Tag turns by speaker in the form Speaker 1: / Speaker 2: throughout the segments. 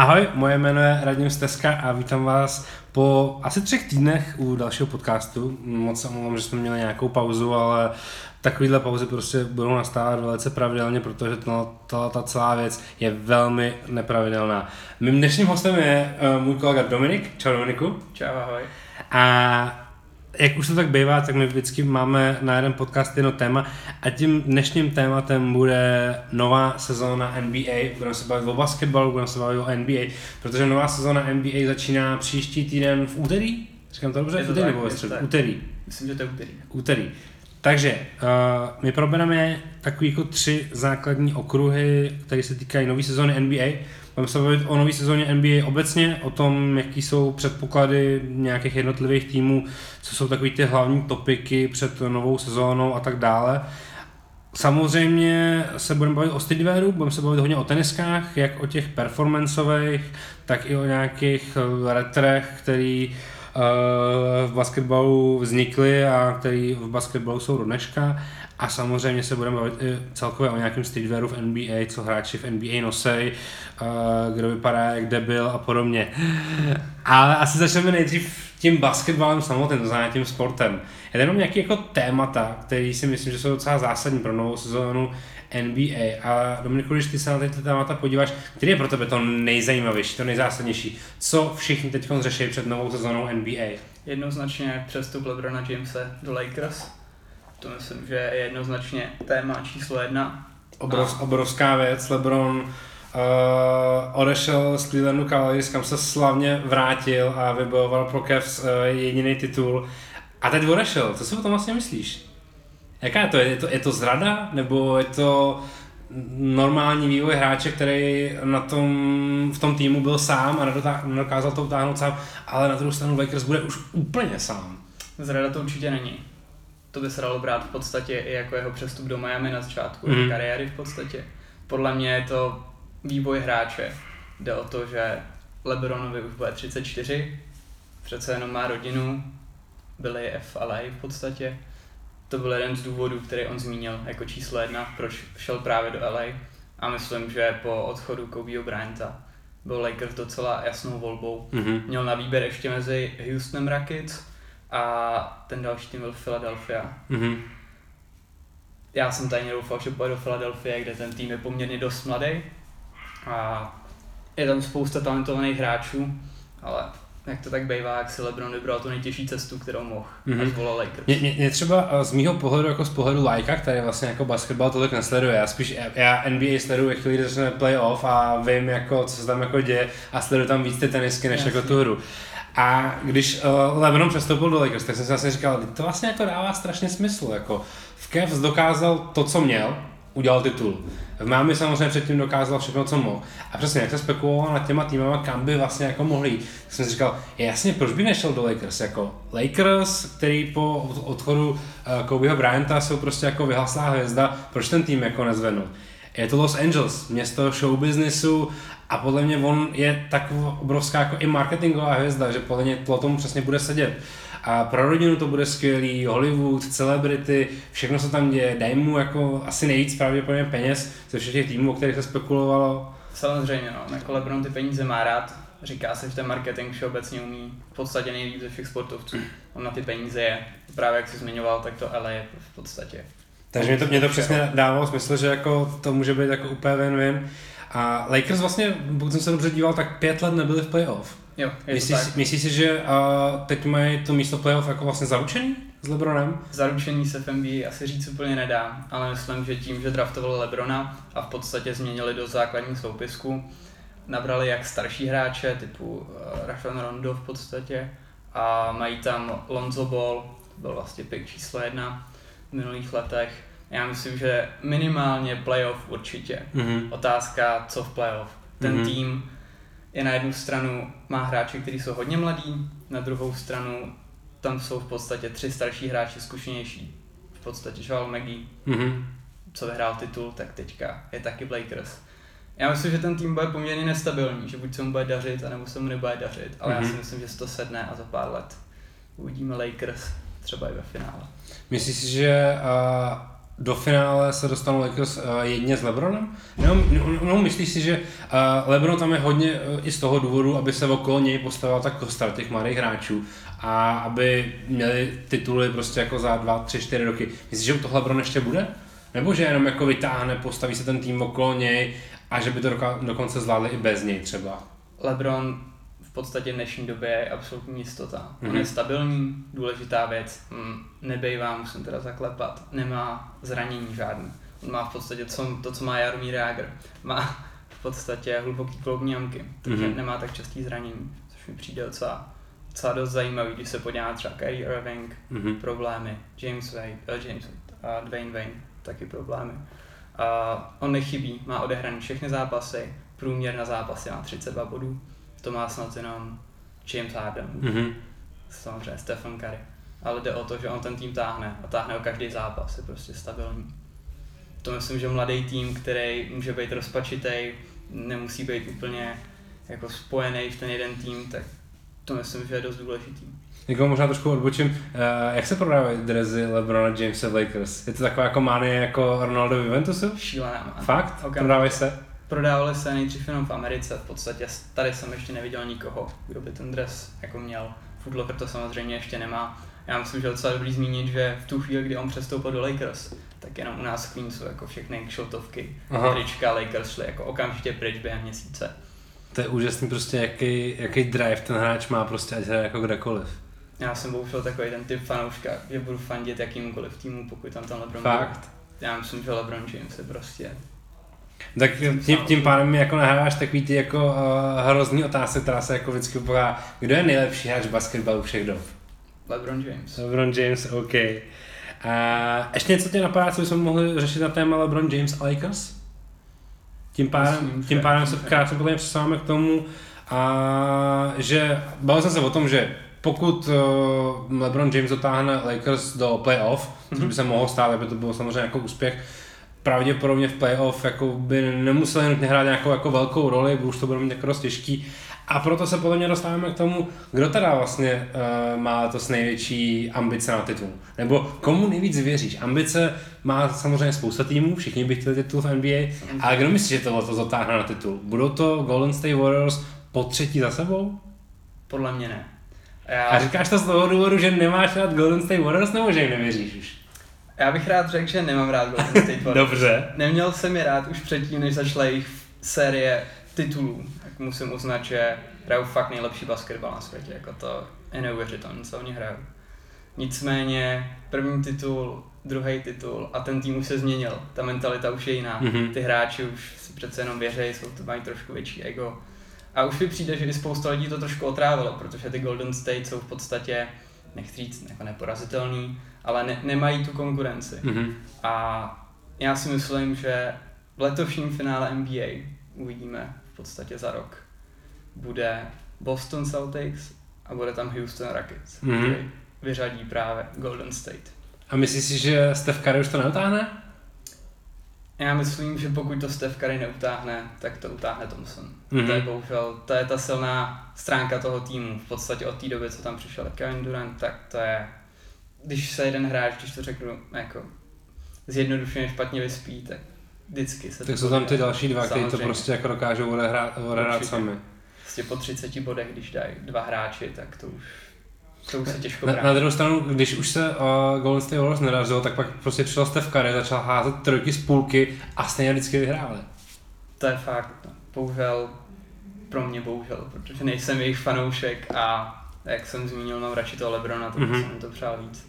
Speaker 1: Ahoj, moje jméno je Radim Steska a vítám vás po asi třech týdnech u dalšího podcastu. Moc se omlouvám, že jsme měli nějakou pauzu, ale takovýhle pauzy prostě budou nastávat velice pravidelně, protože to, to, ta celá věc je velmi nepravidelná. Mým dnešním hostem je uh, můj kolega Dominik. Čau Dominiku.
Speaker 2: Čau, ahoj.
Speaker 1: A jak už to tak bývá, tak my vždycky máme na jeden podcast jedno téma a tím dnešním tématem bude nová sezóna NBA. Budeme se bavit o basketbalu, budeme se bavit o NBA, protože nová sezóna NBA začíná příští týden v úterý. Říkám to dobře?
Speaker 2: Je to
Speaker 1: úterý
Speaker 2: tak,
Speaker 1: nebo ve středu? Úterý.
Speaker 2: Myslím, že to je úterý.
Speaker 1: Úterý. Takže uh, my probereme takový jako tři základní okruhy, které se týkají nové sezóny NBA. Budeme se bavit o nové sezóně NBA obecně, o tom, jaký jsou předpoklady nějakých jednotlivých týmů, co jsou takový ty hlavní topiky před novou sezónou a tak dále. Samozřejmě se budeme bavit o streetwearu, budeme se bavit hodně o teniskách, jak o těch performanceových, tak i o nějakých eh, retrech, který eh, v basketbalu vznikly a který v basketbalu jsou do dneška. A samozřejmě se budeme bavit i celkově o nějakém streetwearu v NBA, co hráči v NBA nosej, kdo vypadá jak debil a podobně. Ale asi začneme nejdřív tím basketbalem samotným, to znamená tím sportem. Je to jenom nějaký jako témata, který si myslím, že jsou docela zásadní pro novou sezónu NBA. A Dominiku, když ty se na tyto témata podíváš, který je pro tebe to nejzajímavější, to nejzásadnější? Co všichni teď řeší před novou sezónou NBA?
Speaker 2: Jednoznačně přestup Lebrona Jamese do Lakers. To myslím, že je jednoznačně téma číslo jedna.
Speaker 1: Obrov, obrovská věc, LeBron uh, odešel z Clevelandu Cavaliers, kam se slavně vrátil a vybojoval pro Cavs uh, jediný titul. A teď odešel, co si o tom vlastně myslíš? Jaká je to? Je to, je to zrada? Nebo je to normální vývoj hráče, který na tom, v tom týmu byl sám a nedotá- nedokázal to utáhnout sám, ale na druhou stranu Lakers bude už úplně sám.
Speaker 2: Zrada to určitě není. To by se dalo brát v podstatě i jako jeho přestup do Miami na začátku mm. kariéry v podstatě. Podle mě je to vývoj hráče. Jde o to, že Lebronovi už bude 34, přece jenom má rodinu, byli v LA v podstatě. To byl jeden z důvodů, který on zmínil jako číslo jedna, proč šel právě do LA. A myslím, že po odchodu Kobeho Bryanta byl Lakers docela jasnou volbou.
Speaker 1: Mm-hmm.
Speaker 2: Měl na výběr ještě mezi Houstonem Rockets a ten další tým byl Philadelphia.
Speaker 1: Mm-hmm.
Speaker 2: Já jsem tajně doufal, že pojede do Philadelphia, kde ten tým je poměrně dost mladý a je tam spousta talentovaných hráčů, ale jak to tak bývá, jak si LeBron vybral tu nejtěžší cestu, kterou mohl,
Speaker 1: Mhm.
Speaker 2: mm-hmm. až volal Lakers.
Speaker 1: Mě, mě, mě třeba eh, z mýho pohledu, jako z pohledu lajka, který vlastně jako basketbal tolik nesleduje, já spíš, já, NBA sleduju chvíli, když začne playoff a vím, jako, co se tam jako děje a sleduju tam víc ty tenisky, než
Speaker 2: Jasně.
Speaker 1: jako tu hru. A když uh, LeBron přestoupil do Lakers, tak jsem si vlastně říkal, "Teď to vlastně jako dává strašně smysl. Jako v Cavs dokázal to, co měl, udělal titul. V Miami samozřejmě předtím dokázal všechno, co mohl. A přesně, jak se spekuloval nad těma týmama, kam by vlastně jako mohli jít, jsem si říkal, je jasně, proč by nešel do Lakers? Jako Lakers, který po od- odchodu uh, Kobeho Bryanta jsou prostě jako vyhaslá hvězda, proč ten tým jako nezvednout? Je to Los Angeles, město showbiznisu a podle mě on je tak obrovská jako i marketingová hvězda, že podle mě to tomu přesně bude sedět. A pro rodinu to bude skvělý, Hollywood, celebrity, všechno se tam děje, daj mu jako asi nejvíc pravděpodobně peněz ze všech těch týmů, o kterých se spekulovalo.
Speaker 2: Samozřejmě, no, jako LeBron ty peníze má rád, říká se, že ten marketing všeobecně umí v podstatě nejlíp ze všech sportovců. On na ty peníze je, právě jak jsi zmiňoval, tak to LA je v podstatě.
Speaker 1: Takže mě to, mě to přesně dávalo smysl, že jako to může být jako úplně win-win. A Lakers vlastně, pokud jsem se dobře díval, tak pět let nebyli v playoff.
Speaker 2: Jo, je to
Speaker 1: Myslíš,
Speaker 2: tak.
Speaker 1: myslíš si, že uh, teď mají to místo playoff jako vlastně zaručený s LeBronem?
Speaker 2: Zaručení se v NBA asi říct úplně nedá, ale myslím, že tím, že draftovali Lebrona a v podstatě změnili do základních soupisku, nabrali jak starší hráče typu uh, Rafael Rondo v podstatě a mají tam Lonzo Ball, to byl vlastně pick číslo jedna v minulých letech. Já myslím, že minimálně playoff určitě.
Speaker 1: Mhm.
Speaker 2: Otázka, co v playoff. Ten
Speaker 1: Mhm.
Speaker 2: mm-hmm. tým je na jednu stranu, má hráče, kteří jsou hodně mladí, na druhou stranu tam jsou v podstatě tři starší hráči, zkušenější. V podstatě Joel Maggie,
Speaker 1: Mhm.
Speaker 2: co vyhrál titul, tak teďka je taky v Lakers. Já myslím, že ten tým bude poměrně nestabilní, že buď se mu bude dařit, anebo se mu nebude dařit, ale mm-hmm. já
Speaker 1: Mhm.
Speaker 2: si myslím, že se to sedne a za pár let uvidíme Lakers třeba i ve finále.
Speaker 1: Myslíš si, že uh, do finále se dostanou Lakers uh, jedně s LeBronem? No, no, myslíš si, že uh, LeBron tam je hodně uh, i z toho důvodu, aby se okolo něj postavila ta kostra těch mladých hráčů a aby měli tituly prostě jako za dva, tři, čtyři roky. Myslíš, že u toho LeBron ještě bude? Nebo že jenom jako vytáhne, postaví se ten tým okolo něj a že by to dokonce zvládli i bez něj třeba?
Speaker 2: LeBron v podstatě v dnešní době je absolutní jistota. Mm-hmm. On
Speaker 1: Mhm.
Speaker 2: je stabilní, důležitá věc, mm, nebejvá, musím teda zaklepat, nemá zranění žádný. On má v podstatě co, to, co má Jaromír Jágr. Má v podstatě hluboký kloubní jamky, takže
Speaker 1: Mhm.
Speaker 2: mm-hmm. nemá tak častý zranění, což mi přijde docela, docela dost zajímavý, když se podívá třeba Kyrie Irving,
Speaker 1: Mhm.
Speaker 2: problémy, James Wade, uh, James Wade a Dwayne Wayne, taky problémy. A on nechybí, má odehrané všechny zápasy, průměr na zápasy má 32 bodů, to má snad jenom James Harden,
Speaker 1: Mhm.
Speaker 2: samozřejmě Stephen Curry. Ale jde o to, že on ten tým táhne a táhne o každý zápas, je prostě stabilní. To myslím, že mladý tým, který může být rozpačitý, nemusí být úplně jako spojený v ten jeden tým, tak to myslím, že je dost důležitý.
Speaker 1: Jako možná trošku odbočím, uh, jak se prodávají drezy LeBrona Jamesa v Lakers? Je to taková jako mánie jako Ronaldo v Juventusu?
Speaker 2: Šílená.
Speaker 1: Fakt?
Speaker 2: Okamžitě.
Speaker 1: Prodávají se?
Speaker 2: Prodávali se nejdřív jenom v Americe, v podstatě tady jsem ještě neviděl nikoho, kdo by ten dres jako měl. Footlocker to samozřejmě ještě nemá. Já myslím, že je docela dobrý zmínit, že v tu chvíli, kdy on přestoupil do Lakers, tak jenom u nás v Queensu jako všechny
Speaker 1: Aha.
Speaker 2: trička Lakers šly jako okamžitě pryč během měsíce.
Speaker 1: To je úžasný prostě, jaký, jaký drive ten hráč má prostě, ať hraje jako kdekoliv.
Speaker 2: Já jsem bohužel takový ten typ fanouška, že budu fandit jakýmkoliv týmu, pokud tam ten LeBron
Speaker 1: Fakt?
Speaker 2: bude. Já myslím, že LeBron James je prostě
Speaker 1: Tak tím, tím pádem mi jako nahráváš takový ty jako uh, hrozný otázky, která se jako vždycky pokládá, kdo je nejlepší hráč basketbalu všech dob?
Speaker 2: LeBron James.
Speaker 1: LeBron James, OK. A ještě něco tě napadá, co bychom mohli řešit na téma LeBron James a Lakers? Tím pádem,
Speaker 2: Myslím,
Speaker 1: tím pádem se krátce potom přesouváme k tomu, a že bavil jsem se o tom, že pokud uh, LeBron James dotáhne Lakers do playoff, což by se mohlo stát, aby to bylo samozřejmě jako úspěch, pravděpodobně v playoff jako by nemuseli nutně hrát nějakou jako velkou roli, už to bude mít jako dost těžký. A proto se podle mě dostáváme k tomu, kdo teda vlastně uh, má to s největší ambice na titul. Nebo komu nejvíc věříš? Ambice má samozřejmě spousta týmů, všichni by chtěli titul v NBA, ale kdo myslíš, že tohle to zatáhne na titul? Budou to Golden State Warriors po třetí za sebou?
Speaker 2: Podle mě ne. A já,
Speaker 1: A říkáš to z toho důvodu, že nemáš rád Golden State Warriors, nebo že jim nevěříš už?
Speaker 2: Já bych rád řekl, že nemám rád Golden State Warriors.
Speaker 1: Dobře.
Speaker 2: Neměl jsem je rád už předtím, než začala jejich série titulů. Tak musím uznat, že hrajou fakt nejlepší basketbal na světě. Jako to je neuvěřitelné, co oni hrajou. Nicméně první titul, druhý titul a ten tým už se změnil. Ta mentalita už je jiná.
Speaker 1: Mhm.
Speaker 2: Ty hráči už si přece jenom věří, jsou to mají trošku větší ego. A už mi přijde, že i spousta lidí to trošku otrávilo, protože ty Golden State jsou v podstatě, nechci říct, jako neporazitelný, ale ne, nemají tu konkurenci.
Speaker 1: Mhm.
Speaker 2: A já si myslím, že v letošním finále NBA uvidíme v podstatě za rok. Bude Boston Celtics a bude tam Houston Rockets,
Speaker 1: Mhm.
Speaker 2: mm-hmm. který vyřadí právě Golden State.
Speaker 1: A myslíš si, že Steph Curry už to neutáhne?
Speaker 2: Já myslím, že pokud to Steph Curry neutáhne, tak to utáhne Thompson.
Speaker 1: Mhm.
Speaker 2: Mm-hmm. To je bohužel, to je ta silná stránka toho týmu. V podstatě od té doby, co tam přišel Kevin Durant, tak to je, když se jeden hráč, když to řeknu jako zjednodušeně špatně vyspí, tak vždycky se
Speaker 1: Tak jsou tam ty další dva, kteří to prostě jako dokážou odehrát, odehrát sami.
Speaker 2: Prostě po 30 bodech, když dají dva hráči, tak to už, to už se těžko
Speaker 1: Na, na druhou stranu, když už se uh, Golden State Warriors nedařilo, tak pak prostě přišel Steph Curry, začal házet trojky z půlky a stejně vždycky vyhráli.
Speaker 2: To je fakt, no. bohužel, pro mě bohužel, protože nejsem jejich fanoušek a jak jsem zmínil, mám radši toho Lebrona, tak
Speaker 1: Mhm.
Speaker 2: mm-hmm. jsem to přál víc.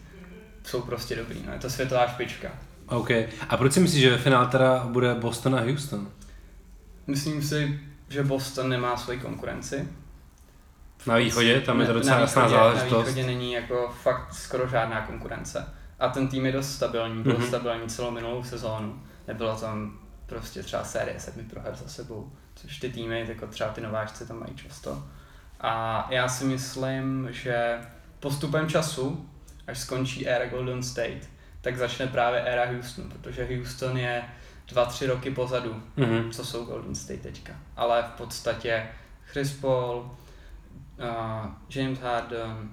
Speaker 2: Jsou prostě dobrý, no. je to světová špička.
Speaker 1: OK. A proč si myslíš, že ve finále teda bude Boston a Houston?
Speaker 2: Myslím si, že Boston nemá svoji konkurenci.
Speaker 1: Na východě, tam je to docela jasná
Speaker 2: východě- Na
Speaker 1: záležitost.
Speaker 2: východě není jako fakt skoro žádná konkurence. A ten tým je dost stabilní, byl
Speaker 1: Mhm.
Speaker 2: mm-hmm. stabilní celou minulou sezónu. Nebylo tam prostě třeba série sedmi proher za sebou, což ty týmy, jako třeba ty nováčci tam mají často. A já si myslím, že postupem času, až skončí éra Golden State, tak začne právě éra Houston, protože Houston je dva, tři roky pozadu
Speaker 1: Mhm.
Speaker 2: co jsou Golden State teďka. Ale v podstatě Chris Paul, uh, James Harden,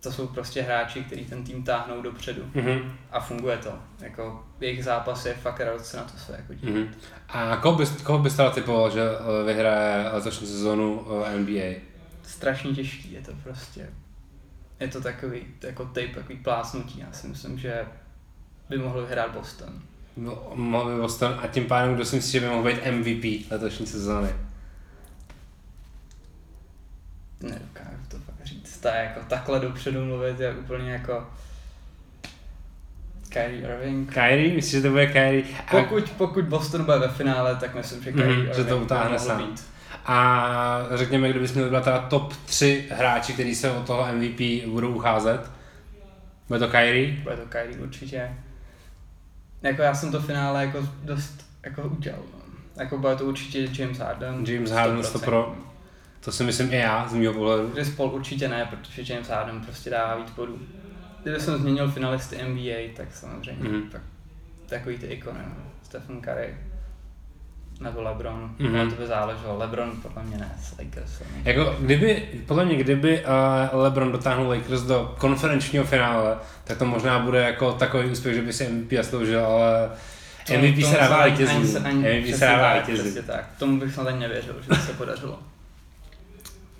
Speaker 2: to jsou prostě hráči, kteří ten tým táhnou dopředu
Speaker 1: Mm-hmm.
Speaker 2: a funguje to. Jako jejich zápas je fakt radost na to se jako dívat.
Speaker 1: Mm-hmm. A koho bys, koho bys teda typoval, že eh, vyhraje letošní sezónu eh, NBA?
Speaker 2: Strašně těžký je to prostě. Je to takový, jako tape, takový plásnutí. Já si myslím, že by mohl vyhrát Boston.
Speaker 1: No, Mohl by Boston a tím pádem, kdo si myslí, že by mohl být MVP letošní sezóny?
Speaker 2: Nedokážu to fakt říct. Ta jako takhle dopředu mluvit je úplně jako Kyrie Irving.
Speaker 1: Kyrie? Myslíš, že to bude Kyrie? A,
Speaker 2: Pokud, pokud Boston bude ve finále, tak myslím, že Kyrie
Speaker 1: Mhm,
Speaker 2: Irving
Speaker 1: že to utáhne sám.
Speaker 2: být.
Speaker 1: a řekněme, kdybys měl vybrat teda top 3 hráči, kteří se o toho MVP budou ucházet. Bude to Kyrie?
Speaker 2: Bude to Kyrie určitě. Jako já jsem to finále jako dost jako udělal. No. Jako bude to určitě James Harden.
Speaker 1: James Harden
Speaker 2: 100%.
Speaker 1: 100%. To si myslím i já, z mého pohledu.
Speaker 2: Chris Paul určitě ne, protože James Harden prostě dává víc bodů. Kdyby jsem změnil finalisty NBA, tak samozřejmě
Speaker 1: Mhm.
Speaker 2: mm. tak, takový ty ikony, no. Stephen Curry nebo LeBron,
Speaker 1: Mhm.
Speaker 2: mm. ale to by záleželo. LeBron podle mě ne, s Lakers. no.
Speaker 1: Jako kdyby, podle mě, kdyby uh, LeBron dotáhnul Lakers do konferenčního finále, tak to možná bude jako takový úspěch, že by si MVP zasloužil, ale
Speaker 2: To-
Speaker 1: MVP se dává
Speaker 2: ani-
Speaker 1: MVP se dává.
Speaker 2: Přesně tak. Tomu bych snad ani nevěřil, že by se podařilo.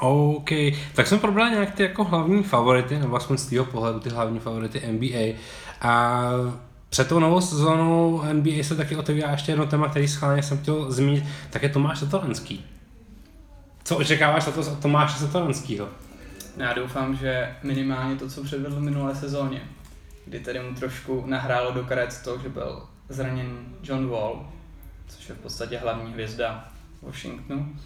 Speaker 1: OK, tak jsme probrali nějak ty jako hlavní favority, nebo aspoň z tvého pohledu ty hlavní favority NBA. A před tou novou sezónou NBA se taky otevírá ještě jedno téma, který schválně jsem chtěl zmínit, tak je Tomáš Satoranský. Co očekáváš od Tomáše Satoranskýho?
Speaker 2: Já doufám, že minimálně to, co předvedl v minulé sezóně, kdy tedy mu trošku nahrálo do karet to, že byl zraněn John Wall, což je v podstatě hlavní hvězda Washingtonu,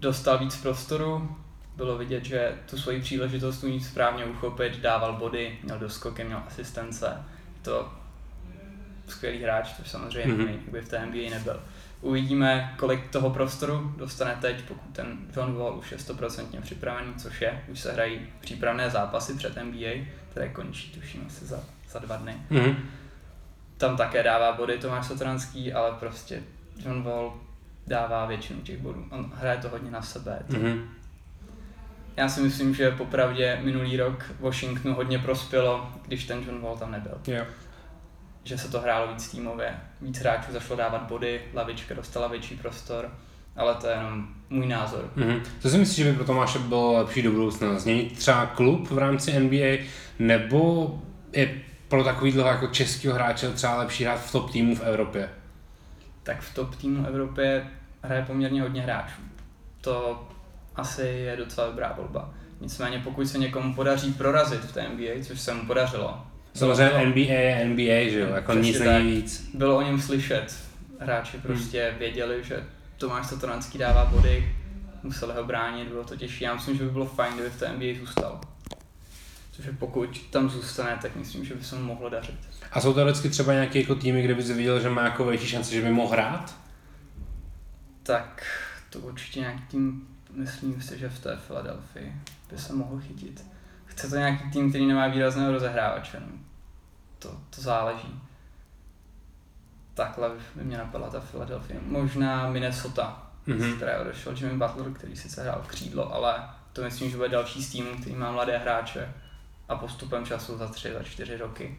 Speaker 2: dostal víc prostoru, bylo vidět, že tu svoji příležitost umí správně uchopit, dával body, měl doskoky, měl asistence, to skvělý hráč, což samozřejmě
Speaker 1: Mhm.
Speaker 2: mm-hmm. by v té NBA nebyl. Uvidíme, kolik toho prostoru dostane teď, pokud ten John Wall už je 100% připravený, což je. Už se hrají přípravné zápasy před NBA, které končí, tuším, asi za, za dva dny.
Speaker 1: Mhm.
Speaker 2: Tam také dává body Tomáš Satranský, ale prostě John Wall dává většinu těch bodů. On hraje to hodně na sebe.
Speaker 1: Mhm.
Speaker 2: Já si myslím, že popravdě minulý rok Washingtonu hodně prospělo, když ten John Wall tam nebyl.
Speaker 1: Jo.
Speaker 2: Že se to hrálo víc týmově. Víc hráčů zašlo dávat body, lavička dostala větší prostor, ale to je jenom můj názor.
Speaker 1: Mhm. Co si myslíš, že by pro Tomáše bylo lepší do budoucna? Změnit třeba klub v rámci NBA, nebo je pro takovýhle jako českého hráče třeba lepší hrát v top týmu v Evropě?
Speaker 2: Tak v top týmu Evropě hraje poměrně hodně hráčů. To asi je docela dobrá volba. Nicméně pokud se někomu podaří prorazit v té NBA, což se mu podařilo,
Speaker 1: Samozřejmě
Speaker 2: bylo,
Speaker 1: NBA je NBA, že jo, jako nic není víc.
Speaker 2: bylo o něm slyšet. Hráči
Speaker 1: Hmm.
Speaker 2: prostě věděli, že Tomáš Satoranský dává body, museli ho bránit, bylo to těžší. Já myslím, že by bylo fajn, kdyby v té NBA zůstal. Je pokud tam zůstane, tak myslím, že by se mu mohlo dařit.
Speaker 1: A jsou to vždycky třeba nějaké jako týmy, kde bys viděl, že má jako větší šance, že by mohl hrát?
Speaker 2: Tak to určitě nějaký tým, myslím si, že v té Filadelfii by se mohl chytit. Chce to nějaký tým, který nemá výrazného rozehrávače. No. To, to záleží. Takhle by mě napadla ta Filadelfie. Možná Minnesota,
Speaker 1: Mhm.
Speaker 2: mm-hmm. z které odešel Jimmy Butler, který sice hrál křídlo, ale to myslím, že bude další z týmů, který má mladé hráče a postupem času za tři, za čtyři roky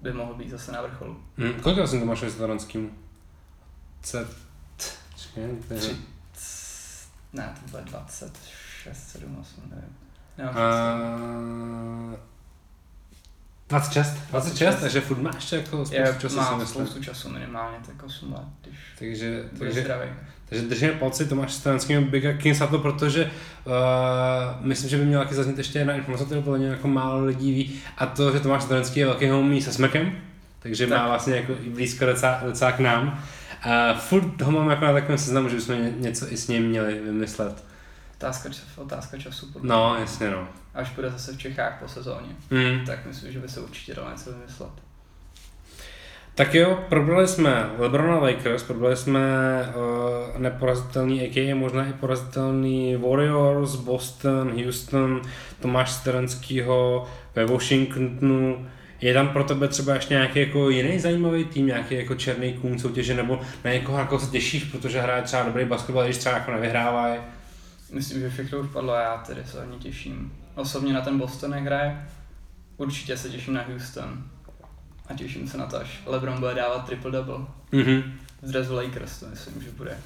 Speaker 2: by mohl být zase na vrcholu.
Speaker 1: Hm. Kolik vlastně to máš ve Satoranským? C...
Speaker 2: Tři, ne, to bude 26, 7, 8, nevím.
Speaker 1: A... 26, 26, takže furt máš ještě jako spoustu
Speaker 2: je,
Speaker 1: času
Speaker 2: mám spoustu času, minimálně tak 8 let, když
Speaker 1: Takže, takže,
Speaker 2: zdravý.
Speaker 1: takže držíme palci Tomáš Stranským Big King za to, protože uh, myslím, že by měl taky zaznít ještě jedna informace, kterou podle mě jako málo lidí ví, a to, že Tomáš Stranský je velký homie se Smekem, takže tak. má vlastně jako i blízko docela, docela k nám. A furt ho mám jako na takovém seznamu, že bychom ně- něco i s ním měli vymyslet.
Speaker 2: Otázka, otázka času. Podle
Speaker 1: No, jasně no.
Speaker 2: Až bude zase v Čechách po sezóně,
Speaker 1: Mm.
Speaker 2: tak myslím, že by se určitě dalo něco vymyslet.
Speaker 1: Tak jo, probrali jsme LeBrona Lakers, probrali jsme uh, neporazitelný, a.k.a. možná i porazitelný Warriors, Boston, Houston, Tomáš Sterenskýho ve Washingtonu. Je tam pro tebe třeba ještě nějaký jako jiný zajímavý tým, nějaký jako černý kůň soutěže, nebo na někoho jako se těšíš, protože hraje třeba dobrý basketbal, když třeba jako nevyhrávají.
Speaker 2: Myslím, že všechno už padlo a já tedy se hodně těším osobně na ten Boston nehraje. Určitě se těším na Houston. A těším se na to, až LeBron bude dávat triple-double.
Speaker 1: Mhm.
Speaker 2: V dresu Lakers to myslím, že bude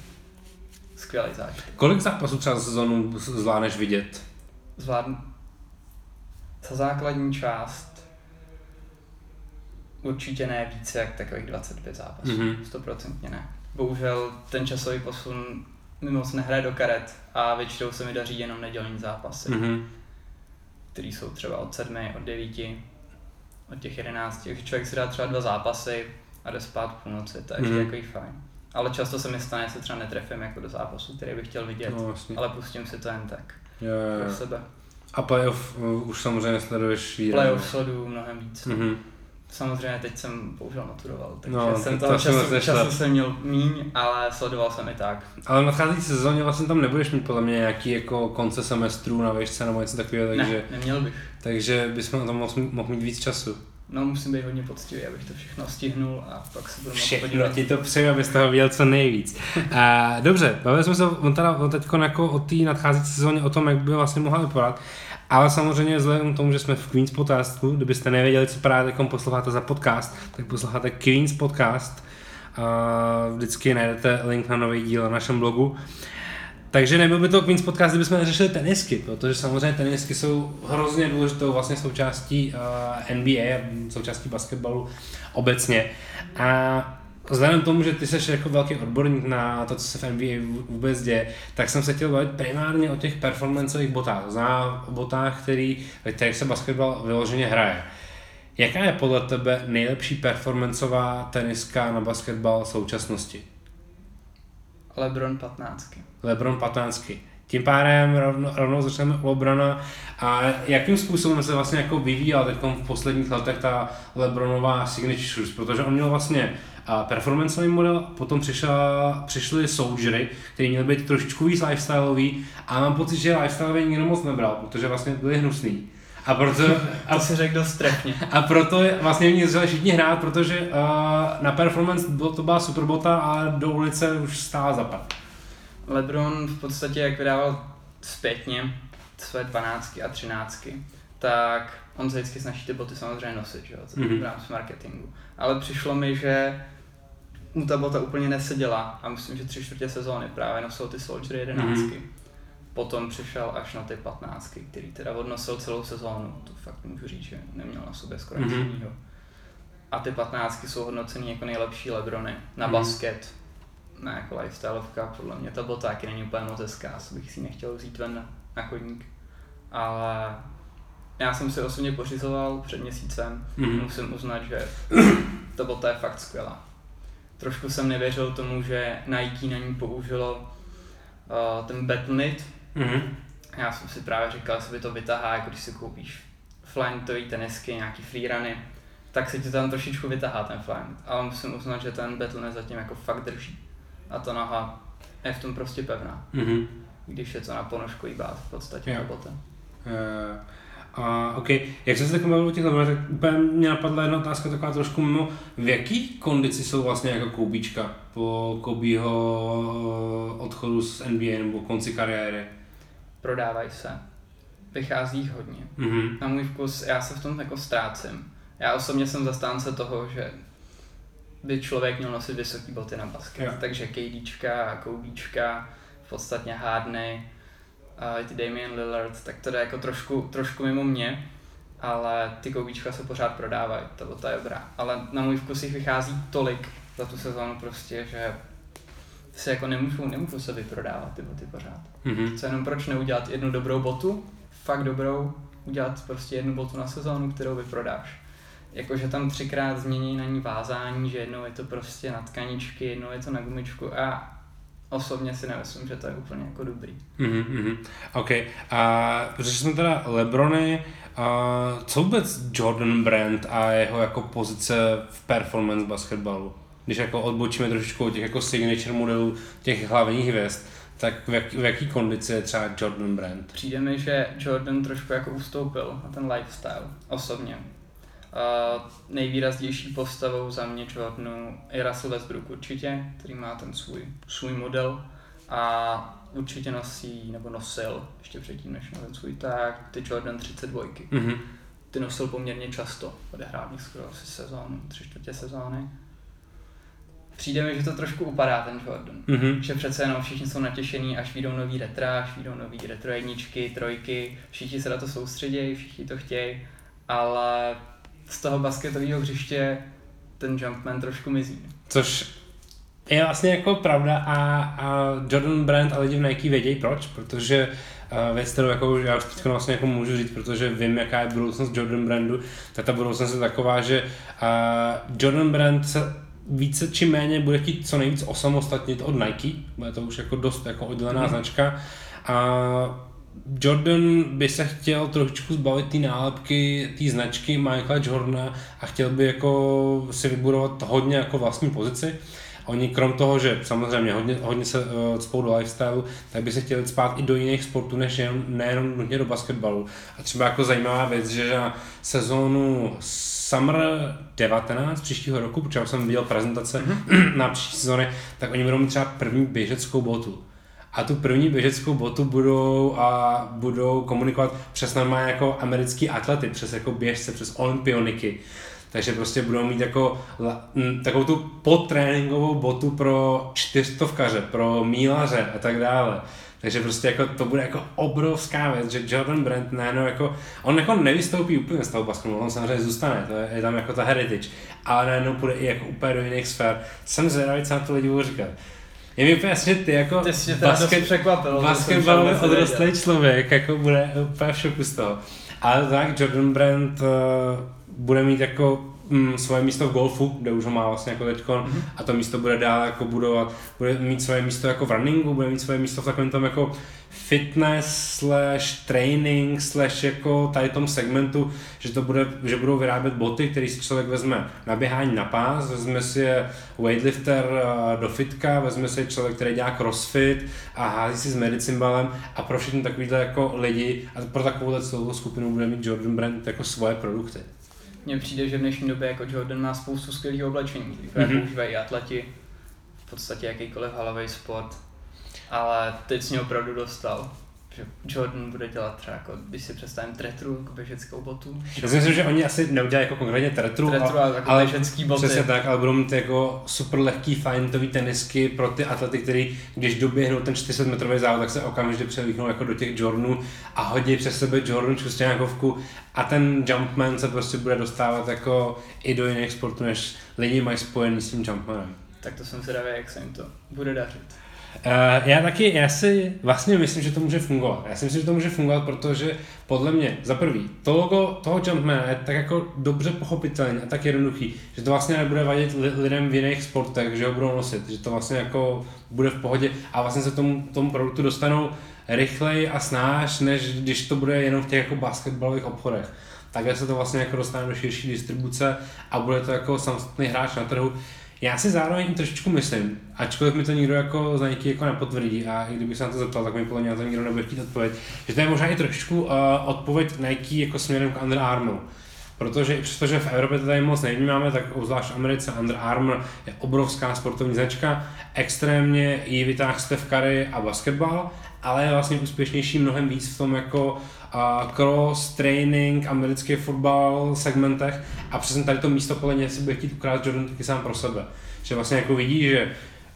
Speaker 2: skvělý zážitek.
Speaker 1: Kolik zápasů třeba za sezonu zvládneš vidět?
Speaker 2: Zvládnu za základní část určitě ne více jak takových 25 zápasů.
Speaker 1: Mhm.
Speaker 2: Stoprocentně ne. Bohužel ten časový posun moc nehraje do karet a většinou se mi daří jenom nedělní zápasy,
Speaker 1: Mhm.
Speaker 2: který jsou třeba od 7, od 9, od těch 11. Takže člověk si dá třeba dva zápasy a jde spát v půlnoci, to je ještě
Speaker 1: Mhm.
Speaker 2: takový fajn. Ale často se mi stane, že se třeba netrefím jako do zápasu, který bych chtěl vidět,
Speaker 1: No, vlastně.
Speaker 2: ale pustím si to jen tak
Speaker 1: Jo, jo,
Speaker 2: pro
Speaker 1: jo.
Speaker 2: sebe.
Speaker 1: A playoff uh, už samozřejmě nesleduješ výrazně.
Speaker 2: Playoff sleduju mnohem víc.
Speaker 1: Mhm.
Speaker 2: Samozřejmě teď jsem bohužel maturoval, takže
Speaker 1: No,
Speaker 2: jsem
Speaker 1: to
Speaker 2: toho času, času jsem měl míň, ale sledoval jsem i tak.
Speaker 1: Ale v nadcházející sezóně vlastně tam nebudeš mít podle mě nějaký jako konce semestru na výšce nebo něco takového, takže,
Speaker 2: Ne, neměl bych.
Speaker 1: takže bychom na tom mohl, mohl mít víc času.
Speaker 2: No musím být hodně poctivý, abych to všechno stihnul a pak se budu
Speaker 1: Všechno
Speaker 2: podívat.
Speaker 1: ti to přeju, abys toho viděl co nejvíc. A, dobře, bavili jsme se on teda teď jako o té nadcházející sezóně, o tom, jak by vlastně mohla vypadat. Ale samozřejmě vzhledem k tomu, že jsme v Queens podcastu, kdybyste nevěděli, co právě teď posloucháte za podcast, tak posloucháte Queens podcast. Vždycky najdete link na nový díl na našem blogu. Takže nebyl by to Queens podcast, kdybychom neřešili tenisky, protože samozřejmě tenisky jsou hrozně důležitou vlastně součástí uh, NBA součástí basketbalu obecně. A Vzhledem k tomu, že ty jsi jako velký odborník na to, co se v NBA vůbec děje, tak jsem se chtěl bavit primárně o těch performanceových botách. Znamená o botách, který, ve kterých se basketbal vyloženě hraje. Jaká je podle tebe nejlepší performanceová teniska na basketbal současnosti?
Speaker 2: Lebron 15.
Speaker 1: LeBron 15. Tím pádem rovno, rovnou začneme u Lebrona a jakým způsobem se vlastně jako vyvíjela teď v posledních letech ta Lebronová signature shoes, protože on měl vlastně a performanceový model, potom přišla, přišly soldiery, který měly být trošičku víc lifestyleový a mám pocit, že lifestyleový nikdo moc nebral, protože vlastně byli hnusný. A proto, a,
Speaker 2: To si řekl dost trefně.
Speaker 1: a proto vlastně v ní začali všichni hrát, protože uh, na performance bylo, to byla superbota a do ulice už stála zapad.
Speaker 2: Lebron v podstatě, jak vydával zpětně své 12 a 13, tak on se vždycky snaží ty boty samozřejmě nosit, že jo,
Speaker 1: Mhm.
Speaker 2: v rámci marketingu. Ale přišlo mi, že mu ta bota úplně neseděla a myslím, že tři čtvrtě sezóny právě nosil ty Soldier 11.
Speaker 1: Mhm.
Speaker 2: Potom přišel až na ty 15, který teda odnosil celou sezónu. To fakt můžu říct, že neměl na sobě skoro nic
Speaker 1: Mhm.
Speaker 2: jiného. A ty 15 jsou hodnocený jako nejlepší Lebrony na
Speaker 1: Mhm.
Speaker 2: basket, na jako lifestyleovka, podle mě ta bota taky není úplně moc hezká, asi bych si nechtěl vzít ven na, na chodník. Ale já jsem si osobně pořizoval před měsícem,
Speaker 1: Mhm.
Speaker 2: musím uznat, že ta bota je fakt skvělá. Trošku jsem nevěřil tomu, že Nike na ní použilo uh, ten Battle.knit.
Speaker 1: Mhm.
Speaker 2: Já jsem si právě říkal, jestli by to vytahá, jako když si koupíš flantový tenisky, nějaký freeruny, tak se ti tam trošičku vytahá ten flank. Ale musím uznat, že ten Battle.net zatím jako fakt drží. A ta noha je v tom prostě pevná.
Speaker 1: Mhm.
Speaker 2: Když je to na ponožkový bát v podstatě ta bota.
Speaker 1: Uh, a OK, jak jsem se tak bavil o těch levelech, tak úplně mě napadla jedna otázka taková trošku mimo. V jaký kondici jsou vlastně jako Koubíčka po Kobeho odchodu z NBA nebo konci kariéry?
Speaker 2: Prodávají se. Vychází jich hodně.
Speaker 1: Mhm.
Speaker 2: Na můj vkus, já se v tom jako ztrácím. Já osobně jsem zastánce toho, že by člověk měl nosit vysoké boty na basket.
Speaker 1: Jo.
Speaker 2: Takže KDčka, Koubíčka, v podstatě Hardney, a i ty Damian Lillard, tak to jde jako trošku, trošku mimo mě, ale ty Koubíčka se pořád prodávají, ta bota je dobrá. Ale na můj vkus jich vychází tolik za tu sezónu prostě, že si jako nemůžu, nemůžu se vyprodávat ty boty pořád.
Speaker 1: Mhm.
Speaker 2: Co jenom proč neudělat jednu dobrou botu, fakt dobrou, udělat prostě jednu botu na sezónu, kterou vyprodáš. Jakože tam třikrát změní na ní vázání, že jednou je to prostě na tkaničky, jednou je to na gumičku a osobně si nemyslím, že to je úplně jako dobrý.
Speaker 1: Mhm, mhm. OK. A řešili jsme teda Lebrony, a co vůbec Jordan Brand a jeho jako pozice v performance basketbalu? Když jako odbočíme trošičku od těch jako signature modelů těch hlavních hvězd, tak v, jak, v jaký kondici je třeba Jordan Brand?
Speaker 2: Přijde mi, že Jordan trošku jako ustoupil na ten lifestyle, osobně. Uh, nejvýraznější postavou za mě Jordanu je Russell Westbrook určitě, který má ten svůj, svůj model a určitě nosí, nebo nosil, ještě předtím než na ten svůj tak, ty Jordan 32.
Speaker 1: Mhm.
Speaker 2: Ty nosil poměrně často, odehrál mě skoro asi sezónu, tři čtvrtě sezóny. Přijde mi, že to trošku upadá ten Jordan.
Speaker 1: Mhm.
Speaker 2: Že přece jenom všichni jsou natěšení, až vyjdou nový retra, až vyjdou nový retro jedničky, trojky, všichni se na to soustředějí, všichni to chtějí, ale z toho basketového hřiště ten Jumpman trošku mizí.
Speaker 1: Což je vlastně jako pravda a, a Jordan Brand a lidi v Nike vědějí proč, protože uh, věc, kterou jako, já už teď vlastně jako můžu říct, protože vím, jaká je budoucnost Jordan Brandu, tak ta budoucnost je taková, že uh, Jordan Brand se více či méně bude chtít co nejvíc osamostatnit od Nike, bude to už jako dost jako oddělená
Speaker 2: Mhm.
Speaker 1: značka a Jordan by se chtěl trošičku zbavit té nálepky, té značky Michaela Jordana a chtěl by jako si vybudovat hodně jako vlastní pozici. Oni krom toho, že samozřejmě hodně, hodně se uh, cpou do lifestyle, tak by se chtěli spát i do jiných sportů, než jenom, nejenom nutně do basketbalu. A třeba jako zajímavá věc, že na sezónu Summer 19 příštího roku, protože jsem viděl prezentace mm-hmm. na příští sezóny, tak oni budou mít třeba první běžeckou botu. A tu první běžeckou botu budou a budou komunikovat přes normálně jako americký atlety, přes jako běžce, přes olympioniky. Takže prostě budou mít jako takovou tu potréninkovou botu pro čtyřstovkaře, pro mílaře a tak dále. Takže prostě jako to bude jako obrovská věc, že Jordan Brand najednou jako, on jako nevystoupí úplně z toho basketbalu, on samozřejmě zůstane, to je, je tam jako ta heritage, ale najednou půjde i jako úplně do jiných sfér. Jsem zvědavý, co na to lidi budou říkat. Je mi úplně jasně, ty jako
Speaker 2: Ty jsi
Speaker 1: basketbalově
Speaker 2: třeba nevěděl.
Speaker 1: odrostlý člověk, jako bude úplně v šoku z toho. Ale tak Jordan Brand uh, bude mít jako mm, svoje místo v golfu, kde už ho má vlastně jako teďkon,
Speaker 2: Mhm.
Speaker 1: a to místo bude dál jako budovat, bude mít svoje místo jako v runningu, bude mít svoje místo v takovém tom jako fitness slash training slash jako tady tom segmentu, že to bude, že budou vyrábět boty, které si člověk vezme na běhání na pás, vezme si je weightlifter eh, do fitka, vezme si je člověk, který dělá crossfit a hází si s medicimbalem a pro všechny takovýhle jako lidi a pro takovouhle celou skupinu bude mít Jordan Brand jako svoje produkty.
Speaker 2: Mně přijde, že v dnešní době jako Jordan má spoustu skvělých oblečení, které
Speaker 1: Mhm.
Speaker 2: mm-hmm. používají i atleti, v podstatě jakýkoliv halový sport, ale teď jsi mě opravdu dostal, že Jordan bude dělat třeba jako, když si představím tretru, jako běžeckou botu,
Speaker 1: Já si myslím, že oni asi neudělají jako konkrétně tretru,
Speaker 2: tretru
Speaker 1: ale,
Speaker 2: a jako
Speaker 1: ale
Speaker 2: běžecký boty.
Speaker 1: Přesně tak, ale budou mít jako super lehký fajntový tenisky pro ty atlety, který když doběhnou ten 400 metrový závod, tak se okamžitě převlíknou jako do těch Jordanů a hodí přes sebe Jordan čustěňákovku a ten Jumpman se prostě bude dostávat jako i do jiných sportů, než lidi mají spojený s tím Jumpmanem.
Speaker 2: Tak to jsem zvědavý, jak se jim to bude dařit.
Speaker 1: Uh, já taky, já si vlastně myslím, že to může fungovat. Já si myslím, že to může fungovat, protože podle mě, za prvý, to logo toho Jumpmana je tak jako dobře pochopitelný a tak jednoduchý, že to vlastně nebude vadit li- lidem v jiných sportech, že ho budou nosit, že to vlastně jako bude v pohodě a vlastně se tomu, tomu produktu dostanou rychleji a snáš, než když to bude jenom v těch jako basketbalových obchodech. Takhle se to vlastně jako dostane do širší distribuce a bude to jako samostatný hráč na trhu. Já si zároveň trošičku myslím, ačkoliv mi to nikdo jako z Nike jako nepotvrdí a i kdybych se na to zeptal, tak mi podle mě na to nikdo nebude chtít odpověď, že to je možná i trošičku uh, odpověď Nike jako směrem k Under Armour. Protože přestože v Evropě to tady moc nevnímáme, tak obzvlášť v Americe Under Armour je obrovská sportovní značka, extrémně ji vytáhl Steph Curry a basketbal, ale je vlastně úspěšnější mnohem víc v tom jako uh, cross, training, americký fotbal segmentech a přesně tady to místo podle mě si bude chtít ukrást Jordan taky sám pro sebe. Že vlastně jako vidí, že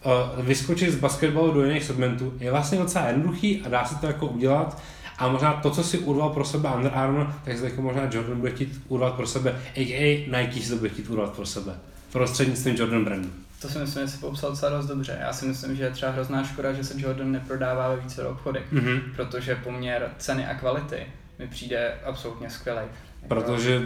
Speaker 1: uh, vyskočit z basketbalu do jiných segmentů je vlastně docela jednoduchý a dá se to jako udělat a možná to, co si urval pro sebe Under Armour, tak se jako možná Jordan bude chtít urvat pro sebe, a.k.a. Nike si to bude chtít urvat pro sebe. Prostřednictvím Jordan brandu.
Speaker 2: To si myslím, že si popsal docela dost dobře. Já si myslím, že je třeba hrozná škoda, že se Jordan neprodává ve více obchodech,
Speaker 1: Mhm.
Speaker 2: protože poměr ceny a kvality mi přijde absolutně skvělý.
Speaker 1: Protože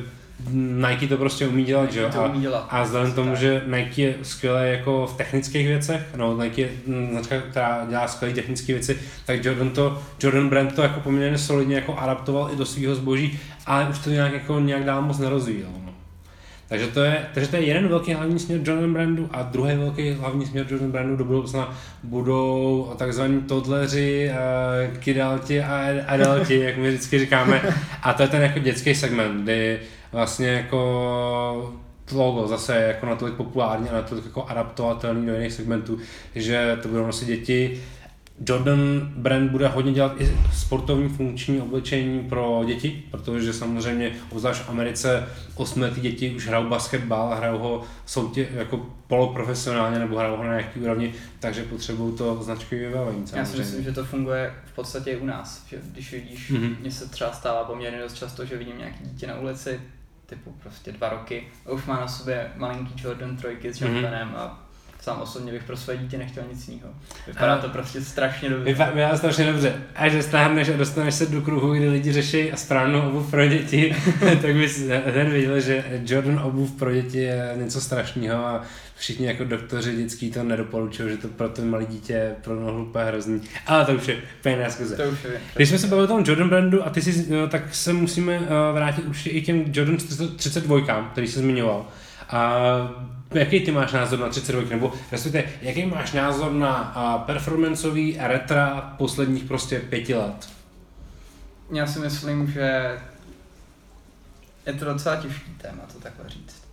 Speaker 1: Nike to prostě umí dělat, že jo? A,
Speaker 2: umí dělat.
Speaker 1: a vzhledem tomu,
Speaker 2: Tak.
Speaker 1: že Nike je skvělé jako v technických věcech, no Nike je značka, která dělá skvělé technické věci, tak Jordan to, Jordan brand to jako poměrně solidně jako adaptoval i do svého zboží, ale už to nějak jako nějak dál moc nerozvíjel. Takže to, je, takže to je jeden velký hlavní směr Jordan Brandu a druhý velký hlavní směr Jordan Brandu do budoucna budou takzvaní todleři, uh, kidalti a adalti, jak my vždycky říkáme. A to je ten jako dětský segment, kdy vlastně jako logo zase jako natolik populární a natolik jako adaptovatelný do jiných segmentů, že to budou nosit děti Jordan brand bude hodně dělat i sportovní funkční oblečení pro děti, protože samozřejmě obzvlášť v Americe osmiletí děti už hrajou basketbal a hrajou ho soutě, jako poloprofesionálně nebo hrajou ho na nějaký úrovni, takže potřebují to značky vybavení.
Speaker 2: Já si myslím, že to funguje v podstatě i u nás, že když vidíš, mm-hmm. mně se třeba stává poměrně dost často, že vidím nějaký dítě na ulici, typu prostě dva roky, a už má na sobě malinký Jordan trojky s jumpanem mm-hmm. a sám osobně bych pro své dítě nechtěl nic jiného. Vypadá to prostě strašně dobře.
Speaker 1: Vypadá strašně dobře. A že stáhneš a dostaneš se do kruhu, kdy lidi řeší správnou obuv pro děti, tak bys hned viděl, že Jordan obuv pro děti je něco strašného a všichni jako doktoři dětský to nedoporučují, že to pro to malé dítě je pro nohu úplně hrozný. Ale to už je pěkná zkuze.
Speaker 2: To už je.
Speaker 1: Když jsme se bavili o tom Jordan brandu a ty si, no, tak se musíme eh, vrátit určitě i těm Jordan 32, který se zmiňoval. A jaký ty máš názor na 32, nebo respektive, jaký máš názor na performanceový retra posledních prostě pěti let?
Speaker 2: Já si myslím, že je to docela těžký téma to takhle říct.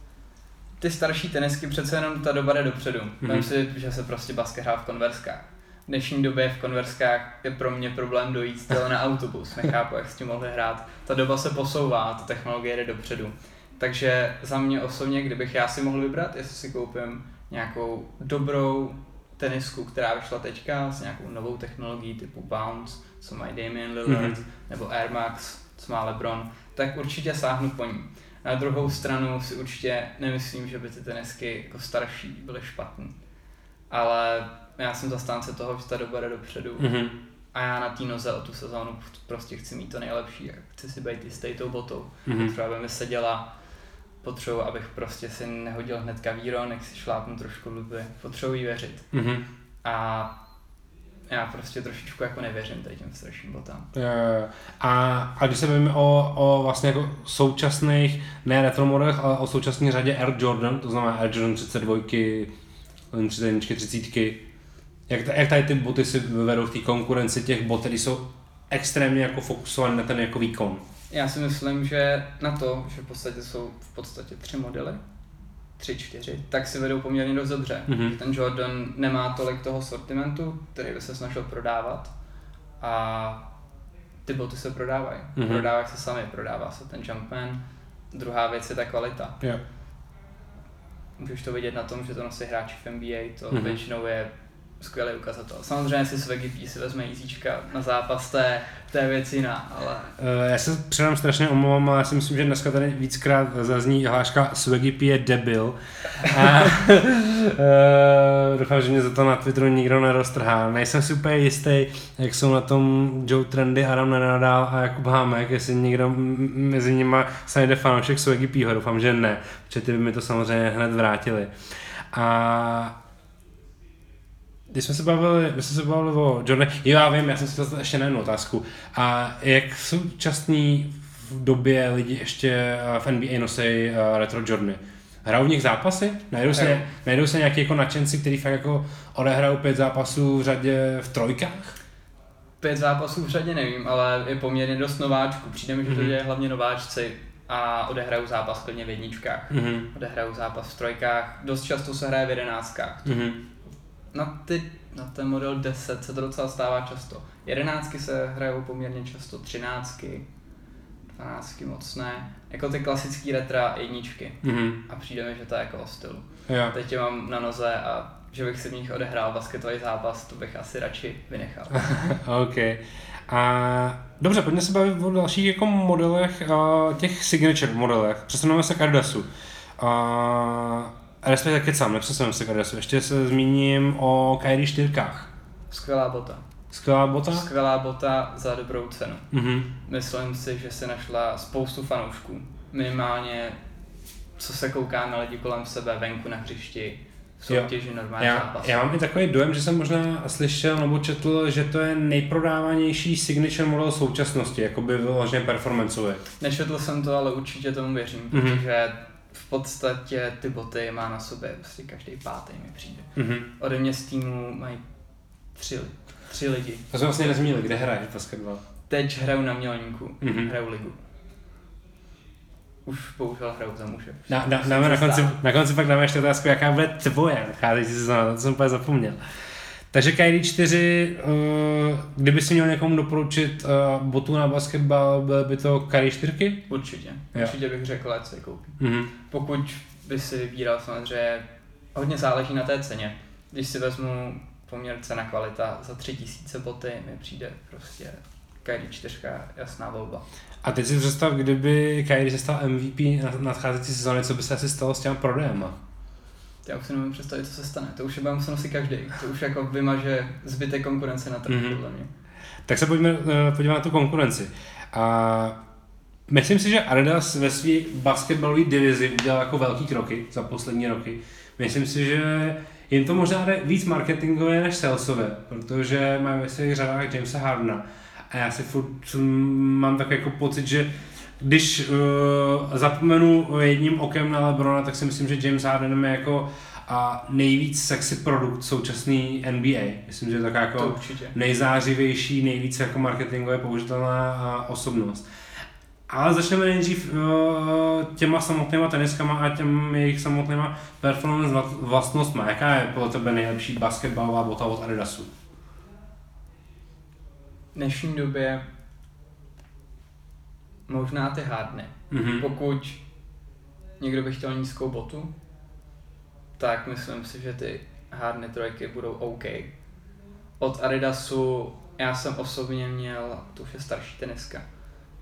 Speaker 2: Ty starší tenisky přece jenom ta doba jde dopředu. Mm-hmm. si, že se prostě basket hrá v konverskách. V dnešní době v konverskách je pro mě problém dojít na autobus. Nechápu, jak s tím mohli hrát. Ta doba se posouvá, ta technologie jde dopředu. Takže za mě osobně, kdybych já si mohl vybrat, jestli si koupím nějakou dobrou tenisku, která vyšla teďka s nějakou novou technologií typu Bounce, co má Damian Lillard, mm-hmm. nebo Air Max, co má LeBron, tak určitě sáhnu po ní. Na druhou stranu si určitě nemyslím, že by ty tenisky jako starší byly špatné. Ale já jsem zastánce toho, že ta doba jde dopředu. Mm-hmm. A já na té noze o tu sezónu prostě chci mít to nejlepší. Chci si být jistý tou botou. Mm-hmm. Třeba by mi seděla potřebuji, abych prostě si nehodil hned kavíro, nech si šlápnu trošku luby, potřebuji věřit. Mm-hmm. A já prostě trošičku jako nevěřím tady těm starším botám.
Speaker 1: A, a když se bavíme o, o vlastně jako současných, ne retro modelech, ale o současné řadě Air Jordan, to znamená Air Jordan 32, 31, 30, jak, jak tady ty boty si vedou v té konkurenci těch bot, které jsou extrémně jako fokusované na ten jako výkon?
Speaker 2: Já si myslím, že na to, že v podstatě jsou v podstatě tři modely, tři, čtyři, tak si vedou poměrně dost dobře. Mm-hmm. Ten Jordan nemá tolik toho sortimentu, který by se snažil prodávat a ty boty se prodávají. Mm-hmm. Prodávají se sami, prodává se ten Jumpman. Druhá věc je ta kvalita. Yeah. Můžeš to vidět na tom, že to nosí hráči v NBA, to mm-hmm. většinou je skvělý ukazatel. Samozřejmě si P si vezme jízíčka na zápas, to je, to je věc jiná, ale...
Speaker 1: Uh, já se předám strašně omlouvám, ale já si myslím, že dneska tady víckrát zazní hláška P je debil. A uh, doufám, že mě za to na Twitteru nikdo neroztrhá. Nejsem si úplně jistý, jak jsou na tom Joe Trendy, Adam Nenadal a Jakub Hámek, jestli někdo mezi nimi se najde fanoušek P. Doufám, že ne, protože ty by mi to samozřejmě hned vrátili. A když jsme se bavili, my jsme se bavili o Jordan, jo já vím, já jsem si to ještě na jednu otázku. A jak současný v době lidi ještě eh, v NBA nosí uh, retro Jordany? Hrajou v nich zápasy? Najdou se, najdou se nějaký jako nadšenci, kteří fakt jako odehrajou pět zápasů v řadě v trojkách?
Speaker 2: Pět zápasů v řadě nevím, ale je poměrně dost nováčků. Přijde mi, že to je mhm. hlavně nováčci a odehrajou zápas klidně v jedničkách. Mm-hmm. Odehrajou zápas v trojkách. Dost často se hraje v jedenáctkách. Mm-hmm na, ty, na ten model 10 se to docela stává často. Jedenáctky se hrajou poměrně často, třináctky, dvanáctky moc ne. Jako ty klasické retra jedničky. Mm-hmm. A přijde mi, že to je jako o stylu. Jo. Teď je mám na noze a že bych si v nich odehrál basketový zápas, to bych asi radši vynechal.
Speaker 1: OK. A dobře, pojďme se bavit o dalších jako modelech, těch signature modelech. Přesuneme se k Adidasu. Uh, respektive kecám, nepřesuneme se k. Ještě se zmíním o Kyrie 4.
Speaker 2: Skvělá bota.
Speaker 1: Skvělá bota?
Speaker 2: Skvělá bota za dobrou cenu. Mm-hmm. Myslím si, že se našla spoustu fanoušků. Minimálně, co se kouká na lidi kolem sebe, venku na hřišti, v soutěži normální
Speaker 1: já,
Speaker 2: zápas.
Speaker 1: Já mám i takový dojem, že jsem možná slyšel nebo četl, že to je nejprodávanější signature model současnosti, jako by vyloženě performanceový.
Speaker 2: Nečetl jsem to, ale určitě tomu věřím, mm-hmm. protože v podstatě ty boty má na sobě prostě každý pátý mi přijde. Mm-hmm. Ode mě z týmu mají tři, tři lidi.
Speaker 1: To jsme vlastně nezmínili, kde hraješ basketbal?
Speaker 2: Teď hraju na Mělníku, mm-hmm. hraju ligu. Už bohužel hraju za muže.
Speaker 1: Na, na, dáme na, konci, na konci pak dáme ještě otázku, jaká bude tvoje nacházející sezóna, to jsem úplně zapomněl. Takže Kyrie 4, uh, kdyby si měl někomu doporučit uh, botu na basketbal, byl by to Kyrie 4?
Speaker 2: Určitě.
Speaker 1: Jo.
Speaker 2: Určitě bych řekl, ať si je koupí.
Speaker 1: Mhm.
Speaker 2: Pokud by si vybíral samozřejmě, hodně záleží na té ceně. Když si vezmu poměr cena kvalita za tři tisíce boty, mi přijde prostě Kyrie 4 jasná volba.
Speaker 1: A teď si představ, kdyby Kyrie se stal MVP na nadcházející sezóny, co by se asi stalo s těma prodejema?
Speaker 2: Já už si nemůžu představit, co se stane. To už je bude muset nosit každý. To už jako vymaže zbytek konkurence na trhu,
Speaker 1: Mhm.
Speaker 2: mm-hmm. podle mě.
Speaker 1: Tak se pojďme uh, podívat na tu konkurenci. A myslím si, že Adidas ve své basketbalové divizi udělal jako velký kroky za poslední roky. Myslím si, že jim to možná jde víc marketingové než salesové, protože mají ve svých řadách Jamesa Hardena. A já si furt mám takový jako pocit, že když uh, zapomenu jedním okem na Lebrona, tak si myslím, že James Harden je jako a nejvíc sexy produkt současný NBA. Myslím, že je taková jako nejzářivější, nejvíce jako marketingově použitelná osobnost. Ale začneme nejdřív uh, těma samotnýma teniskama a těm jejich samotnýma performance vla- vlastnostma. Jaká je podle tebe nejlepší basketbalová bota od Adidasu?
Speaker 2: V dnešní době možná ty hardny.
Speaker 1: Mhm.
Speaker 2: Pokud někdo by chtěl nízkou botu, tak myslím si, že ty hardny trojky budou OK. Od Adidasu já jsem osobně měl, to už je starší teniska,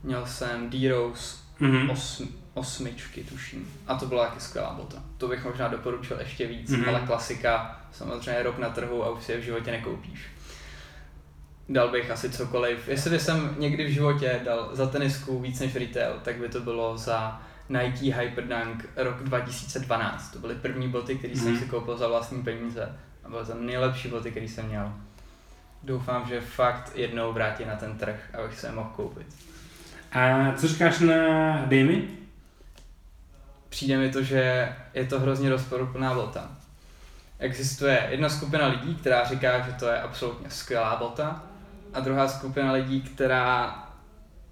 Speaker 2: měl jsem D-Rose
Speaker 1: Mhm.
Speaker 2: osm, osmičky, tuším. A to byla taky skvělá bota. To bych možná doporučil ještě víc,
Speaker 1: Mhm.
Speaker 2: mm-hmm. ale klasika, samozřejmě rok na trhu a už si je v životě nekoupíš. Dal bych asi cokoliv. Jestli by jsem někdy v životě dal za tenisku víc než retail, tak by to bylo za Nike Hyperdunk rok 2012. To byly první boty, které jsem
Speaker 1: Mhm.
Speaker 2: si koupil za vlastní peníze. A byly to nejlepší boty, které jsem měl. Doufám, že fakt jednou vrátí na ten trh, abych se je mohl koupit.
Speaker 1: A co říkáš na Damy?
Speaker 2: přijde mi to, že je to hrozně rozporuplná bota. Existuje jedna skupina lidí, která říká, že to je absolutně skvělá bota, a druhá skupina lidí, která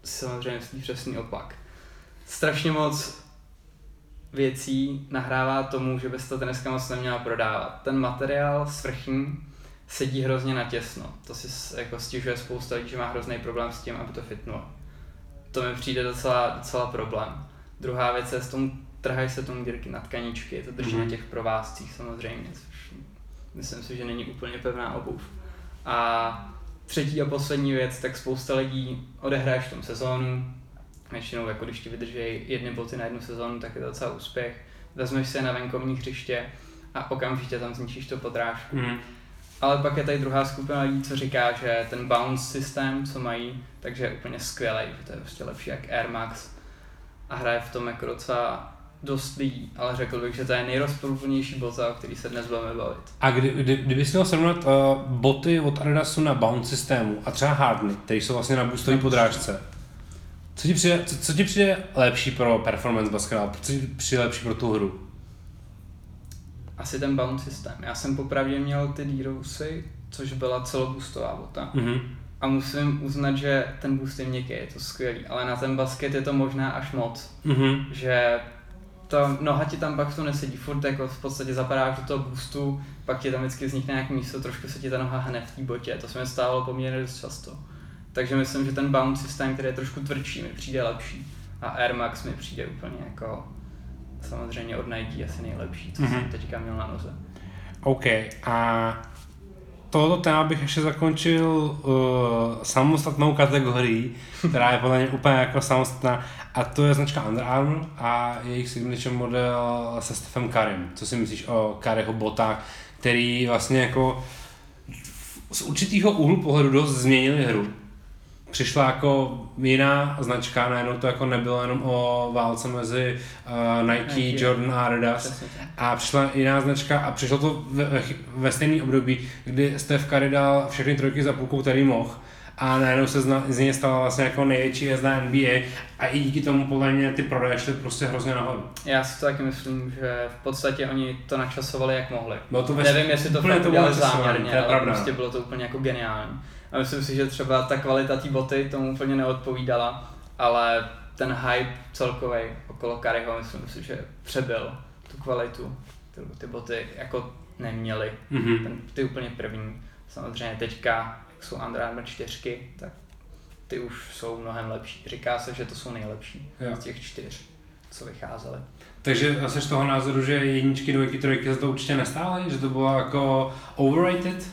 Speaker 2: samozřejmě myslí přesný opak. Strašně moc věcí nahrává tomu, že by se to dneska moc neměla prodávat. Ten materiál svrchní sedí hrozně natěsno. To si jako stěžuje spousta lidí, že má hrozný problém s tím, aby to fitnulo. To mi přijde docela, docela problém. Druhá věc je, s tom trhají se tomu dírky na tkaničky, to drží
Speaker 1: Mhm.
Speaker 2: na těch provázcích samozřejmě, což myslím si, že není úplně pevná obuv. A třetí a poslední věc, tak spousta lidí odehraješ v tom sezónu, většinou jako když ti vydrží jedny boty na jednu sezónu, tak je to docela úspěch. Vezmeš se na venkovní hřiště a okamžitě tam zničíš to podrážku.
Speaker 1: Mhm.
Speaker 2: Ale pak je tady druhá skupina lidí, co říká, že ten bounce systém, co mají, takže je úplně skvělý, že to je prostě lepší jak Air Max a hraje v tom jako docela dost lidí, ale řekl bych, že to je nejrozporuplnější bota, o který se dnes budeme bavit.
Speaker 1: A kdy, kdy, kdyby si měl srovnat uh, boty od Adidasu na bounce systému a třeba Hardny, které jsou vlastně na boostové podrážce, co ti, přijde, co, co ti přijde lepší pro performance basketball? Co ti přijde lepší pro tu hru?
Speaker 2: Asi ten bounce systém. Já jsem popravdě měl ty D-Rosy, což byla celoboostová bota.
Speaker 1: Mhm.
Speaker 2: A musím uznat, že ten boost je měkký, je to skvělý, ale na ten basket je to možná až moc.
Speaker 1: Mhm.
Speaker 2: že ta noha ti tam pak v tom nesedí, furt jako v podstatě zapadáš do toho boostu, pak ti tam vždycky vznikne nějaké místo, trošku se ti ta noha hne v té botě, to se mi stávalo poměrně dost často. Takže myslím, že ten bounce systém, který je trošku tvrdší, mi přijde lepší. A Air Max mi přijde úplně jako samozřejmě od Nike asi nejlepší, co
Speaker 1: Mhm.
Speaker 2: jsem teďka měl na noze.
Speaker 1: OK. A tohoto téma bych ještě zakončil uh, samostatnou kategorií, která je podle mě úplně jako samostatná, a to je značka Under Armour a jejich signature model se Stephem Currym. Co si myslíš o Curryho botách, který vlastně jako z určitého úhlu pohledu dost změnili hru. Přišla jako jiná značka, najednou to jako nebylo jenom o válce mezi uh, Nike,
Speaker 2: Nike.
Speaker 1: Jordan a Adidas, a přišla jiná značka a přišlo to ve, ve, stejný období, kdy Steph Curry dal všechny trojky za půlkou, který mohl. A najednou se zna, z něj stala vlastně jako největší hvězda NBA a i díky tomu podle mě ty prodeje šly prostě hrozně nahoru.
Speaker 2: Já si to taky myslím, že v podstatě oni to načasovali jak mohli.
Speaker 1: Bylo to ve,
Speaker 2: Nevím, jestli to fakt
Speaker 1: to bylo
Speaker 2: udělali záměrně,
Speaker 1: to je
Speaker 2: ale
Speaker 1: pravda.
Speaker 2: prostě bylo to úplně jako geniální. A myslím si, že třeba ta kvalita té boty tomu úplně neodpovídala, ale ten hype celkový okolo Kariho, myslím si, že přebyl tu kvalitu. Ty, ty boty jako neměly.
Speaker 1: Mhm.
Speaker 2: Ten, ty úplně první. Samozřejmě teďka, jak jsou Under Armour 4, tak ty už jsou mnohem lepší. Říká se, že to jsou nejlepší
Speaker 1: Jo.
Speaker 2: z těch čtyř, co vycházely.
Speaker 1: Takže jsi z toho názoru, že jedničky, dvojky, trojky za to určitě nestály? Že to bylo jako overrated?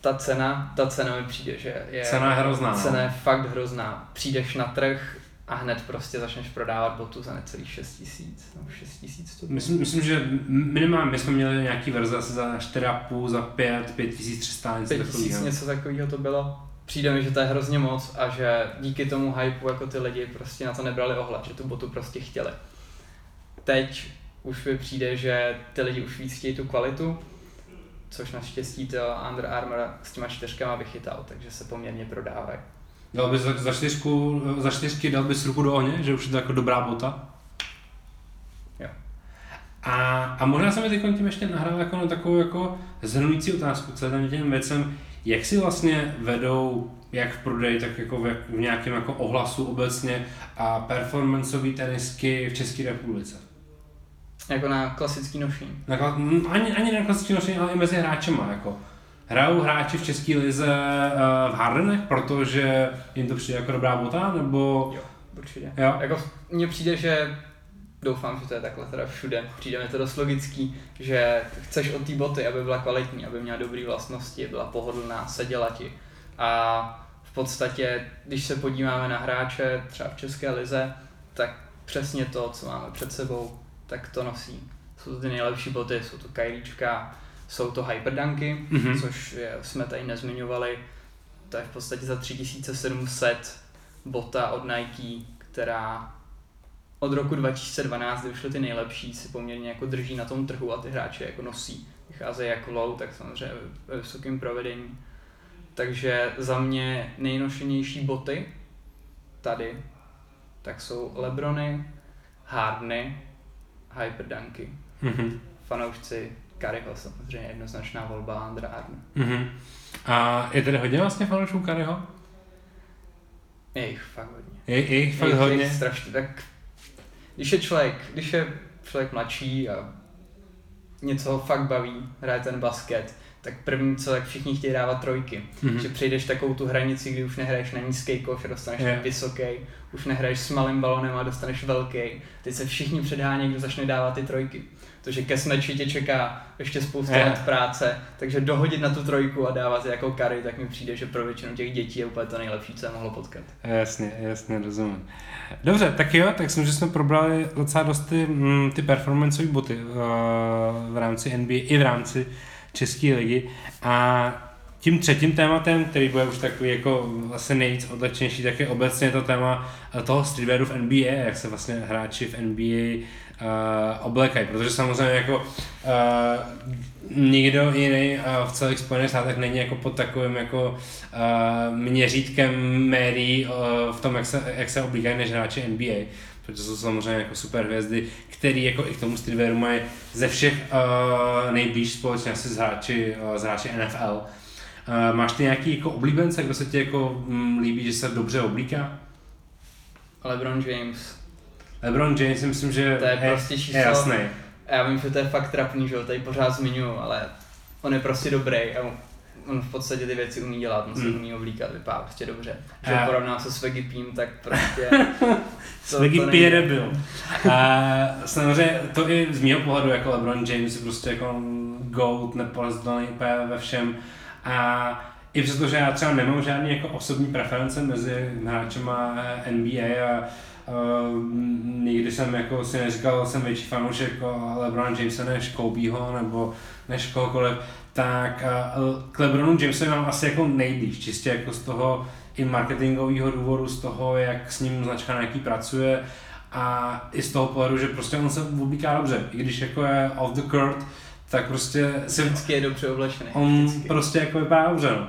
Speaker 2: Ta cena, ta cena mi přijde, že je...
Speaker 1: Cena je hrozná, no.
Speaker 2: Cena je fakt hrozná. Přijdeš na trh a hned prostě začneš prodávat botu za necelých 6 tisíc, nebo 6 tisíc to.
Speaker 1: Myslím, myslím, že minimálně my jsme měli nějaký verze asi za 4,5, za 5, 5300, něco
Speaker 2: 5 tisíc,
Speaker 1: takového.
Speaker 2: něco takového to bylo. Přijde mi, že to je hrozně moc a že díky tomu hypeu jako ty lidi prostě na to nebrali ohled, že tu botu prostě chtěli. Teď už mi přijde, že ty lidi už víc chtějí tu kvalitu, což naštěstí to Under Armour s těma čtyřkama vychytal, takže se poměrně prodávají.
Speaker 1: Dal bys za, za, čtyřku, za čtyřky dal bys ruku do ohně, že už je to jako dobrá bota?
Speaker 2: Jo.
Speaker 1: A, a možná jsem mi teď tím ještě nahrál jako na takovou jako zhrnující otázku celým těm věcem, jak si vlastně vedou jak v prodeji, tak jako v, v nějakém jako ohlasu obecně a performanceové tenisky v České republice.
Speaker 2: Jako na klasický nošení.
Speaker 1: Na, mm, ani, ani na klasické nošení, ale i mezi hráčema. Jako. Hrajou hráči v České lize uh, v Hardenech, protože jim to přijde jako dobrá bota, nebo...
Speaker 2: Jo, určitě.
Speaker 1: Jo.
Speaker 2: Jako mně přijde, že doufám, že to je takhle teda všude. Přijde mi to dost logický, že chceš od té boty, aby byla kvalitní, aby měla dobré vlastnosti, byla pohodlná, seděla ti. A v podstatě, když se podíváme na hráče třeba v České lize, tak přesně to, co máme před sebou, tak to nosí. Jsou to ty nejlepší boty, jsou to kajlíčka, jsou to hyperdunky,
Speaker 1: Mhm.
Speaker 2: což je, jsme tady nezmiňovali. To je v podstatě za 3700 bota od Nike, která od roku 2012, kdy vyšly ty nejlepší, si poměrně jako drží na tom trhu a ty hráči jako nosí. Vycházejí jako low, tak samozřejmě ve vysokém provedení. Takže za mě nejnošenější boty tady, tak jsou Lebrony, Hardny, Hyperdunky.
Speaker 1: Mhm.
Speaker 2: Fanoušci Kariho samozřejmě jednoznačná volba Under Armour.
Speaker 1: Mhm. A je tady hodně vlastně fanoušků Kariho?
Speaker 2: Je jich fakt hodně.
Speaker 1: Je, je jich fakt
Speaker 2: je jich-
Speaker 1: hodně?
Speaker 2: jich strašně, tak když je člověk, když je člověk mladší a něco ho fakt baví, hraje ten basket, tak první co, tak všichni chtějí dávat trojky.
Speaker 1: Mhm.
Speaker 2: Že přejdeš takovou tu hranici, kdy už nehraješ na nízký koš dostaneš
Speaker 1: Je.
Speaker 2: na vysoký, už nehraješ s malým balonem a dostaneš velký. Teď se všichni předhání, kdo začne dávat ty trojky. Protože ke smeči tě čeká ještě spousta
Speaker 1: Je.
Speaker 2: let práce, takže dohodit na tu trojku a dávat jako kary, tak mi přijde, že pro většinu těch dětí je úplně to nejlepší, co je mohlo potkat.
Speaker 1: Jasně, jasně, rozumím. Dobře, tak jo, tak jsem, že jsme probrali docela dost ty, mm, ty performanceové boty uh, v rámci NBA i v rámci České ligy. A tím třetím tématem, který bude už takový jako vlastně nejvíc odlečnější, tak je obecně to téma eh, toho streetwearu v NBA, jak se vlastně hráči v NBA uh, oblékají, protože samozřejmě jako uh, nikdo jiný uh, v celých Spojených státech není jako pod takovým jako uh, měřítkem médií uh, v tom, jak se, jak se oblíkají než hráči NBA, protože jsou samozřejmě jako super hvězdy, který jako i k tomu streetwearu mají ze všech uh, nejblíž společně asi s hráči, uh, s hráči NFL. Uh, máš ty nějaký jako oblíbence, kdo se ti jako mm, líbí, že se dobře oblíká?
Speaker 2: LeBron James,
Speaker 1: LeBron James myslím, že
Speaker 2: To je prostě číslo-
Speaker 1: je jasný.
Speaker 2: Já vím, že to je fakt trapný, že ho tady pořád zmiňuji, ale on je prostě dobrý a on v podstatě ty věci umí dělat, on se
Speaker 1: Hmm.
Speaker 2: umí oblíkat, vypadá prostě dobře. Že
Speaker 1: A-
Speaker 2: ho porovnám se s Vegipím, tak prostě... Není-
Speaker 1: P byl. A samozřejmě to i z mého pohledu jako LeBron James je prostě jako GOAT, nepolezdaný úplně ve všem. A i přesto, že já třeba nemám žádný jako osobní preference mezi hráčema NBA a Uh, nikdy jsem jako si neříkal, jsem větší fanoušek jako LeBron Jamesa než Kobeho nebo než kohokoliv, tak k LeBronu Jamesovi mám asi jako nejblíž, čistě jako z toho i marketingového důvodu, z toho, jak s ním značka Nike pracuje a i z toho pohledu, že prostě on se oblíká dobře, i když jako je off the court, tak prostě si
Speaker 2: Vždycky je dobře oblečený.
Speaker 1: on
Speaker 2: vždycky.
Speaker 1: prostě jako vypadá dobře, no.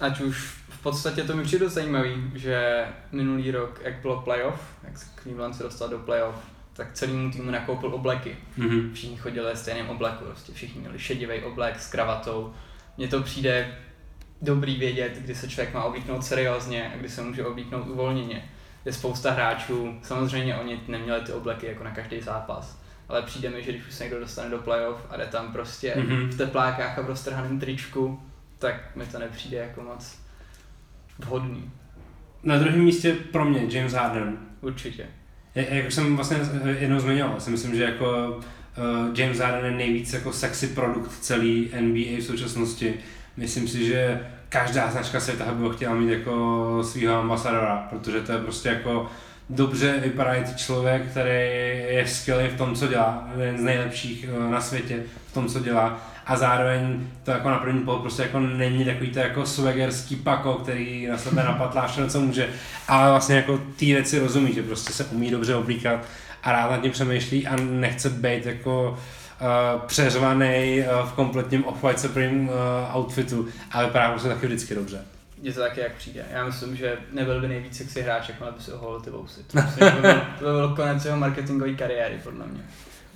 Speaker 2: Ať už v podstatě to mi přijde zajímavý, že minulý rok, jak bylo playoff, jak se Cleveland se dostal do playoff, tak celému týmu nakoupil obleky.
Speaker 1: Mhm.
Speaker 2: Všichni chodili ve stejném obleku, prostě všichni měli šedivý oblek s kravatou. Mně to přijde dobrý vědět, kdy se člověk má oblíknout seriózně a kdy se může oblíknout uvolněně. Je spousta hráčů, samozřejmě oni neměli ty obleky jako na každý zápas, ale přijde mi, že když už se někdo dostane do playoff a jde tam prostě
Speaker 1: Mhm.
Speaker 2: v teplákách a v roztrhaném tričku, tak mi to nepřijde jako moc vhodný.
Speaker 1: Na druhém místě pro mě James Harden.
Speaker 2: Určitě.
Speaker 1: Jak, jak jsem vlastně jednou zmiňoval, si myslím, že jako uh, James Harden je nejvíc jako sexy produkt celý NBA v současnosti. Myslím si, že každá značka světa by ho chtěla mít jako svého ambasadora, protože to je prostě jako dobře vypadající člověk, který je skvělý v tom, co dělá, jeden z nejlepších uh, na světě v tom, co dělá a zároveň to jako na první pohled prostě jako není takový to jako swaggerský pako, který na sebe napatlá všechno, co může, ale vlastně jako ty věci rozumí, že prostě se umí dobře oblíkat a rád nad tím přemýšlí a nechce být jako uh, přeřvaný uh, v kompletním Off-White Supreme uh, outfitu, ale vypadá prostě taky vždycky dobře.
Speaker 2: Je to taky, jak přijde. Já myslím, že nebyl by nejvíc sexy hráč, jako by si oholil ty vousy. To, myslím, by byl, to by byl konec jeho marketingové kariéry, podle mě.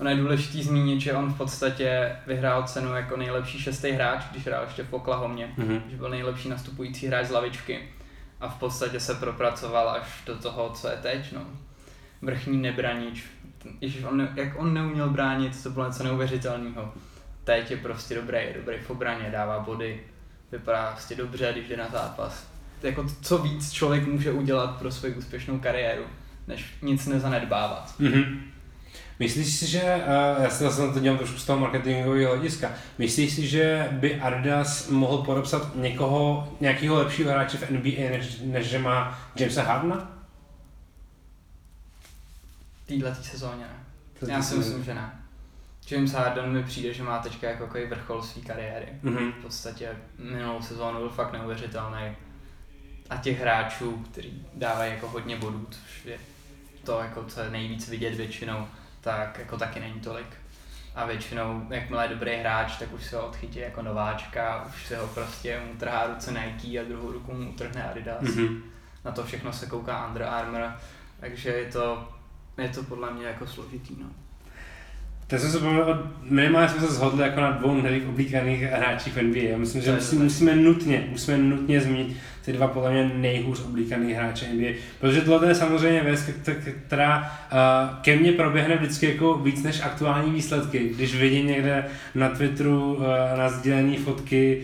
Speaker 2: Ono je důležité zmínit, že on v podstatě vyhrál cenu jako nejlepší šestý hráč, když hrál ještě v Oklahomě, mm-hmm. že byl nejlepší nastupující hráč z lavičky a v podstatě se propracoval až do toho, co je teď. No. Vrchní nebranič. Ježiš, on, jak on neuměl bránit, to bylo něco neuvěřitelného. Teď je prostě dobrý, je dobrý v obraně, dává body, vypadá prostě dobře, když jde na zápas. Jako co víc člověk může udělat pro svou úspěšnou kariéru, než nic nezanedbávat.
Speaker 1: Mm-hmm. Myslíš si, že, já se zase na to dělám trošku z toho marketingového hlediska, myslíš si, že by Adidas mohl podepsat někoho, nějakého lepšího hráče v NBA, než, než že má Jamesa Hardena?
Speaker 2: Týhle sezóně ne. Já si myslím, že ne. James Harden mi přijde, že má teďka jako vrchol své kariéry. Mm-hmm. V podstatě minulou sezónu byl fakt neuvěřitelný. A těch hráčů, kteří dávají jako hodně bodů, což je to, jako, co je nejvíc vidět většinou, tak jako taky není tolik. A většinou, jakmile je dobrý hráč, tak už se ho odchytí jako nováčka, už se ho prostě mu trhá ruce Nike a druhou ruku mu utrhne Adidas. Mm-hmm. Na to všechno se kouká Under Armour, takže je to, je to podle mě jako složitý. No.
Speaker 1: Teď jsem se pomyslel, minimálně jsme se shodli jako na dvou nejlíp oblíkaných hráčích v NBA. Já myslím, že musí, musíme nutně, musíme nutně zmínit ty dva podle mě nejhůř oblíkaný hráče NBA. Protože tohle je samozřejmě věc, která uh, ke mně proběhne vždycky jako víc než aktuální výsledky. Když vidím někde na Twitteru uh, na sdílení fotky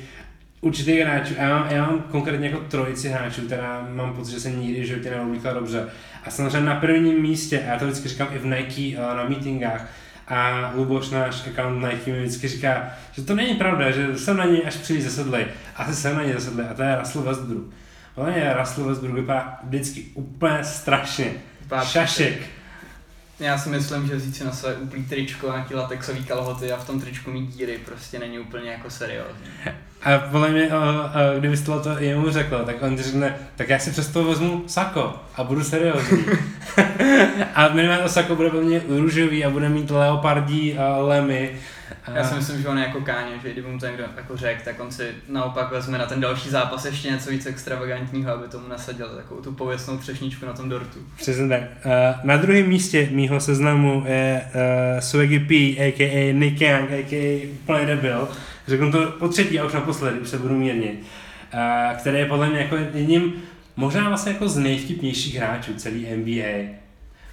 Speaker 1: určitých hráčů, já mám, já mám konkrétně jako trojici hráčů, která mám pocit, že se nikdy v životě neoblíkla dobře. A samozřejmě na prvním místě, a já to vždycky říkám i v Nike uh, na meetingách, a Luboš, náš account Nike, mi vždycky říká, že to není pravda, že jsem na něj až příliš zasedlej. Asi jsem na něj zasedlej a to je Russell Westbrook. Ale je Russell Westbrook vypadá vždycky úplně strašně. Šašek.
Speaker 2: Já si myslím, že vzít si na své úplný tričko, nějaký latexový kalhoty a v tom tričku mít díry prostě není úplně jako seriózní.
Speaker 1: A podle mě, kdyby to to jemu řekl, tak on řekne, tak já si přesto vezmu sako a budu seriózní. a minimálně to sako bude mě růžový a bude mít leopardí a lemy.
Speaker 2: Já si myslím, že on je jako káně, že kdyby mu to někdo jako řekl, tak on si naopak vezme na ten další zápas ještě něco víc extravagantního, aby tomu nasadil takovou tu pověstnou třešničku na tom dortu.
Speaker 1: Přesně tak. Na druhém místě mýho seznamu je uh, Swaggy P, a.k.a. Nick Young, a.k.a. Play debil řeknu to po třetí a už naposledy, už se budu mírnit, uh, který je podle mě jako jedním, možná vlastně jako z nejvtipnějších hráčů celý NBA.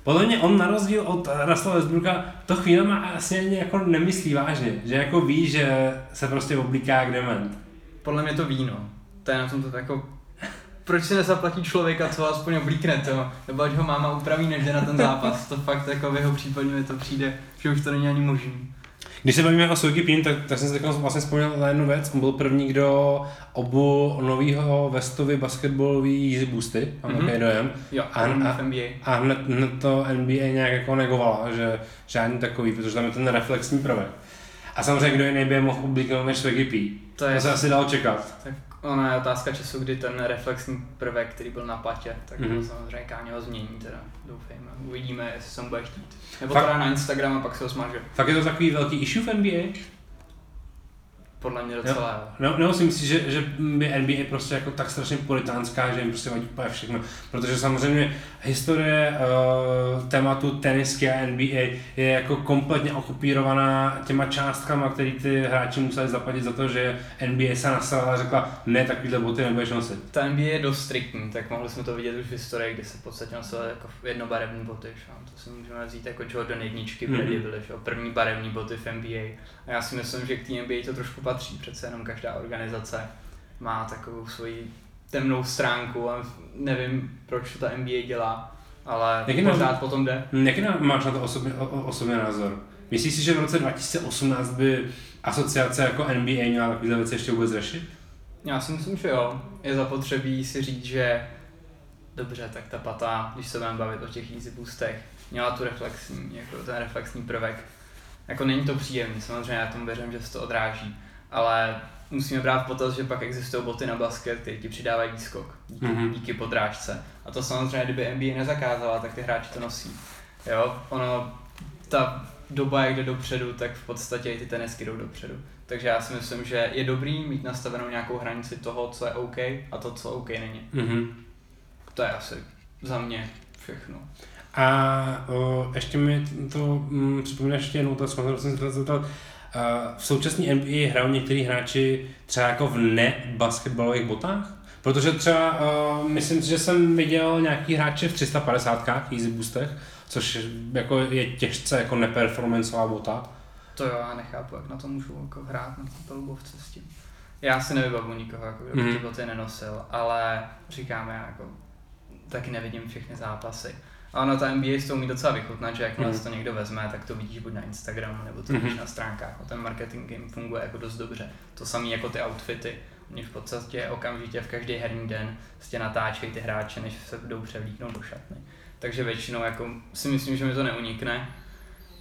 Speaker 1: Podle mě on na rozdíl od Russella Westbrooka to chvíle má asi ani jako nemyslí vážně, že jako ví, že se prostě oblíká jak dement.
Speaker 2: Podle mě to víno. To je na tom to jako proč si nezaplatí člověka, co aspoň oblíkne to, nebo ať ho máma upraví, než jde na ten zápas. To fakt jako v jeho případě mi to přijde, že už to není ani možný.
Speaker 1: Když se bavíme o Sogi Pin, tak, tak jsem si vlastně vzpomněl na jednu věc. On byl první, kdo obu novýho vestovy basketbalový Yeezy Boosty, mám mm-hmm. takový dojem.
Speaker 2: Jo,
Speaker 1: a, a, a hned, hned, to NBA nějak jako negovala, že žádný takový, protože tam je ten reflexní prvek. A samozřejmě kdo jiný by mohl oblíknout než Swaggy P. To, je, to se asi dalo čekat.
Speaker 2: Tak Ona je otázka času, kdy ten reflexní prvek, který byl na patě, tak mm-hmm. samozřejmě Káně ho změní, teda doufejme. Uvidíme, jestli se mu bude chtít. Nebo Fakt... teda na Instagram a pak se ho smaže.
Speaker 1: Fakt je to takový velký issue v NBA?
Speaker 2: Podle mě docela
Speaker 1: jo. No, nebo si myslíš, že, že by NBA prostě jako tak strašně politánská, že jim prostě vadí úplně všechno. Protože samozřejmě historie uh, tématu tenisky a NBA je jako kompletně okupírovaná těma částkama, které ty hráči museli zaplatit za to, že NBA se nasala a řekla, ne, takovýhle boty nebudeš nosit.
Speaker 2: Ta NBA je dost striktní, tak mohli jsme to vidět už v historii, kdy se v podstatě nosily jako jednobarevní boty. Že? To si můžeme vzít jako Jordan jedničky, mm-hmm. Byly, že? první barevní boty v NBA. A já si myslím, že k té NBA to trošku patří, přece jenom každá organizace má takovou svoji temnou stránku a nevím, proč to ta NBA dělá, ale
Speaker 1: Jaký
Speaker 2: pořád
Speaker 1: názor?
Speaker 2: potom jde.
Speaker 1: Hm, Jaký máš na to osobně, o, o- osobní názor? Myslíš si, že v roce 2018 by asociace jako NBA měla takovýhle věci ještě vůbec řešit?
Speaker 2: Já si myslím, že jo. Je zapotřebí si říct, že dobře, tak ta pata, když se budeme bavit o těch easy boostech, měla tu reflexní, jako ten reflexní prvek. Jako není to příjemný, samozřejmě já tomu věřím, že se to odráží, ale musíme brát v potaz, že pak existují boty na basket, které ti přidávají výskok díky,
Speaker 1: Mhm.
Speaker 2: mm-hmm. díky podrážce. A to samozřejmě, kdyby NBA nezakázala, tak ty hráči to nosí. Jo, ono, ta doba, jak jde dopředu, tak v podstatě i ty tenisky jdou dopředu. Takže já si myslím, že je dobrý mít nastavenou nějakou hranici toho, co je OK a to, co OK není.
Speaker 1: Mhm.
Speaker 2: To je asi za mě všechno.
Speaker 1: A o, ještě mi to mm, připomíná ještě jednou kterou jsem se zeptal. V současné NBA hrajou některý hráči třeba jako v nebasketbalových botách? Protože třeba, uh, myslím si, že jsem viděl nějaký hráče v 350 easy boostech, což jako je těžce jako neperformanceová bota.
Speaker 2: To jo, já nechápu, jak na to můžu jako hrát na té pelubovce s tím. Já si nevybavu nikoho, jako, kdo by
Speaker 1: Mhm.
Speaker 2: ty boty nenosil, ale říkám, já jako taky nevidím všechny zápasy. A ono ta NBA s tou umí docela vychutnat, že jakmile si to někdo vezme, tak to vidíš buď na Instagramu, nebo to
Speaker 1: Mhm.
Speaker 2: vidíš na stránkách. A ten marketing jim funguje jako dost dobře. To samé jako ty outfity. Oni v podstatě okamžitě v každý herní den prostě natáčejí ty hráče, než se jdou převlíknout do šatny. Takže většinou jako si myslím, že mi to neunikne.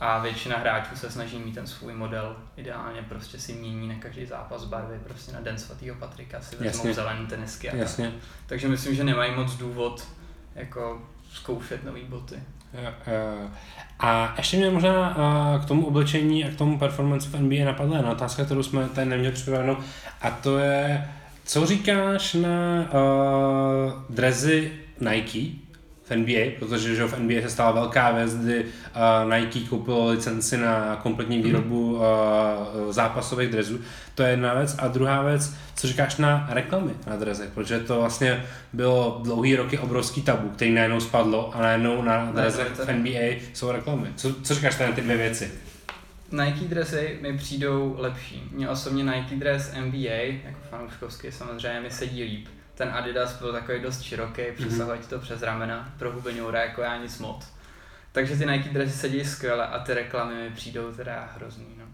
Speaker 2: A většina hráčů se snaží mít ten svůj model. Ideálně prostě si mění na každý zápas barvy, prostě na den svatého Patrika si vezmou
Speaker 1: Jasně.
Speaker 2: zelený tenisky a tak.
Speaker 1: Jasně.
Speaker 2: Takže myslím, že nemají moc důvod jako zkoušet nové boty.
Speaker 1: Jo, jo. A ještě mě možná a, k tomu oblečení a k tomu performance v NBA napadla jedna otázka, kterou jsme tady neměli připravenou, a to je, co říkáš na uh, drezy Nike v NBA, protože že v NBA se stala velká věc, kdy uh, Nike koupilo licenci na kompletní výrobu uh, zápasových drezů. To je jedna věc. A druhá věc, co říkáš na reklamy na drezech, protože to vlastně bylo dlouhý roky obrovský tabu, který najednou spadlo a najednou na drezech v. NBA jsou reklamy. Co, co říkáš na ty dvě věci?
Speaker 2: Nike dresy mi přijdou lepší. Mně osobně Nike dres NBA, jako fanouškovský samozřejmě, mi sedí líp. Ten Adidas byl takový dost široký, přesahuje ti to přes ramena, pro hubeňoura jako já nic moc. Takže ty Nike dresy sedí skvěle a ty reklamy mi přijdou teda hrozný. No.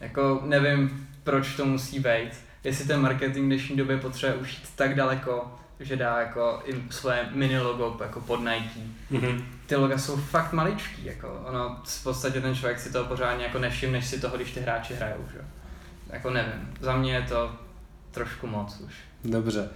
Speaker 2: Jako nevím, proč to musí být. Jestli ten marketing v dnešní době potřebuje už jít tak daleko, že dá jako i svoje mini logo jako pod Nike.
Speaker 1: Mhm.
Speaker 2: Ty loga jsou fakt maličký, jako ono, v podstatě ten člověk si to pořádně jako nevšimne si toho, když ty hráči hrajou, že? Jako nevím, za mě je to trošku moc už.
Speaker 1: Dobře.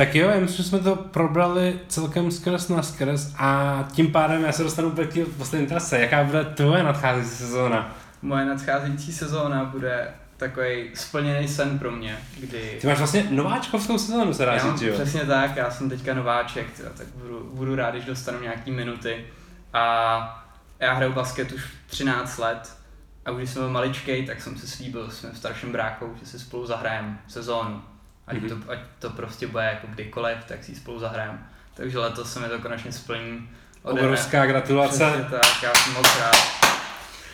Speaker 1: Tak jo, já myslím, že jsme to probrali celkem skrz na skrz a tím pádem já se dostanu úplně k poslední otázce. Jaká bude tvoje nadcházející sezóna?
Speaker 2: Moje nadcházející sezóna bude takový splněný sen pro mě, kdy...
Speaker 1: Ty máš vlastně nováčkovskou sezónu, se dá říct, jo?
Speaker 2: přesně tak, já jsem teďka nováček, tyjo, tak budu, budu rád, když dostanu nějaký minuty. A já hraju basket už 13 let a už když jsem byl maličkej, tak jsem si slíbil s mým starším bráchou, že si spolu zahrajeme sezónu. Ať,
Speaker 1: Mhm.
Speaker 2: to, ať to prostě bude jako kdykoliv, tak si ji spolu zahrajeme. Takže letos se mi to konečně splní. Ode
Speaker 1: Obrovská gratulace.
Speaker 2: Přesně tak, já jsem moc rád.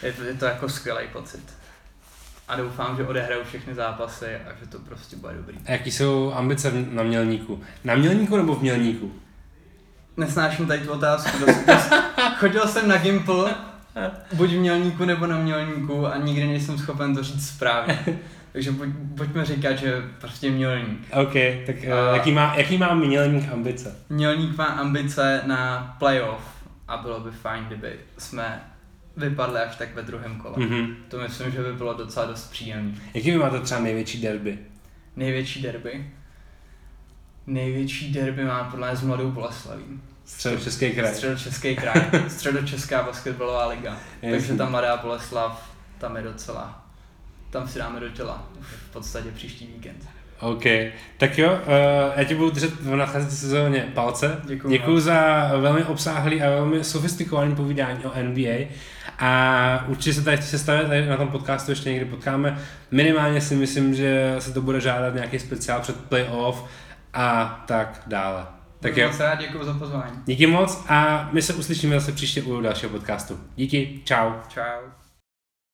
Speaker 2: Je to, je to jako skvělý pocit. A doufám, že odehraju všechny zápasy a že to prostě bude dobrý.
Speaker 1: A jaký jsou ambice na mělníku? Na mělníku nebo v mělníku?
Speaker 2: Nesnáším tady tu otázku. Dost, dost, chodil jsem na Gimple, buď v mělníku nebo na mělníku a nikdy nejsem schopen to říct správně. Takže pojď, pojďme říkat, že prostě mělník.
Speaker 1: OK, tak
Speaker 2: A-
Speaker 1: uh, jaký, má, jaký má mělník ambice?
Speaker 2: Mělník má ambice na playoff a bylo by fajn, kdyby jsme vypadli až tak ve druhém kole.
Speaker 1: Mhm.
Speaker 2: To myslím, že by bylo docela dost příjemné.
Speaker 1: Jaký vy máte třeba největší derby?
Speaker 2: Největší derby? Největší derby má podle mě s Mladou Boleslaví.
Speaker 1: Středočeský kraj.
Speaker 2: Středočeský kraj. Středočeská basketbalová liga. Takže
Speaker 1: Jasně.
Speaker 2: ta Mladá Boleslav, tam je docela, tam si dáme do těla. V podstatě příští víkend.
Speaker 1: OK, tak jo, uh, já ti budu držet v nadcházející sezóně palce.
Speaker 2: Děkuju
Speaker 1: Děkuji
Speaker 2: moc.
Speaker 1: za velmi obsáhlý a velmi sofistikovaný povídání o NBA a určitě se tady v té sestavě tady na tom podcastu ještě někdy potkáme. Minimálně si myslím, že se to bude žádat nějaký speciál před playoff a tak dále. Tak jo,
Speaker 2: Moc rád děkuji za pozvání.
Speaker 1: díky moc a my se uslyšíme zase příště u dalšího podcastu. Díky, čau.
Speaker 2: Čau.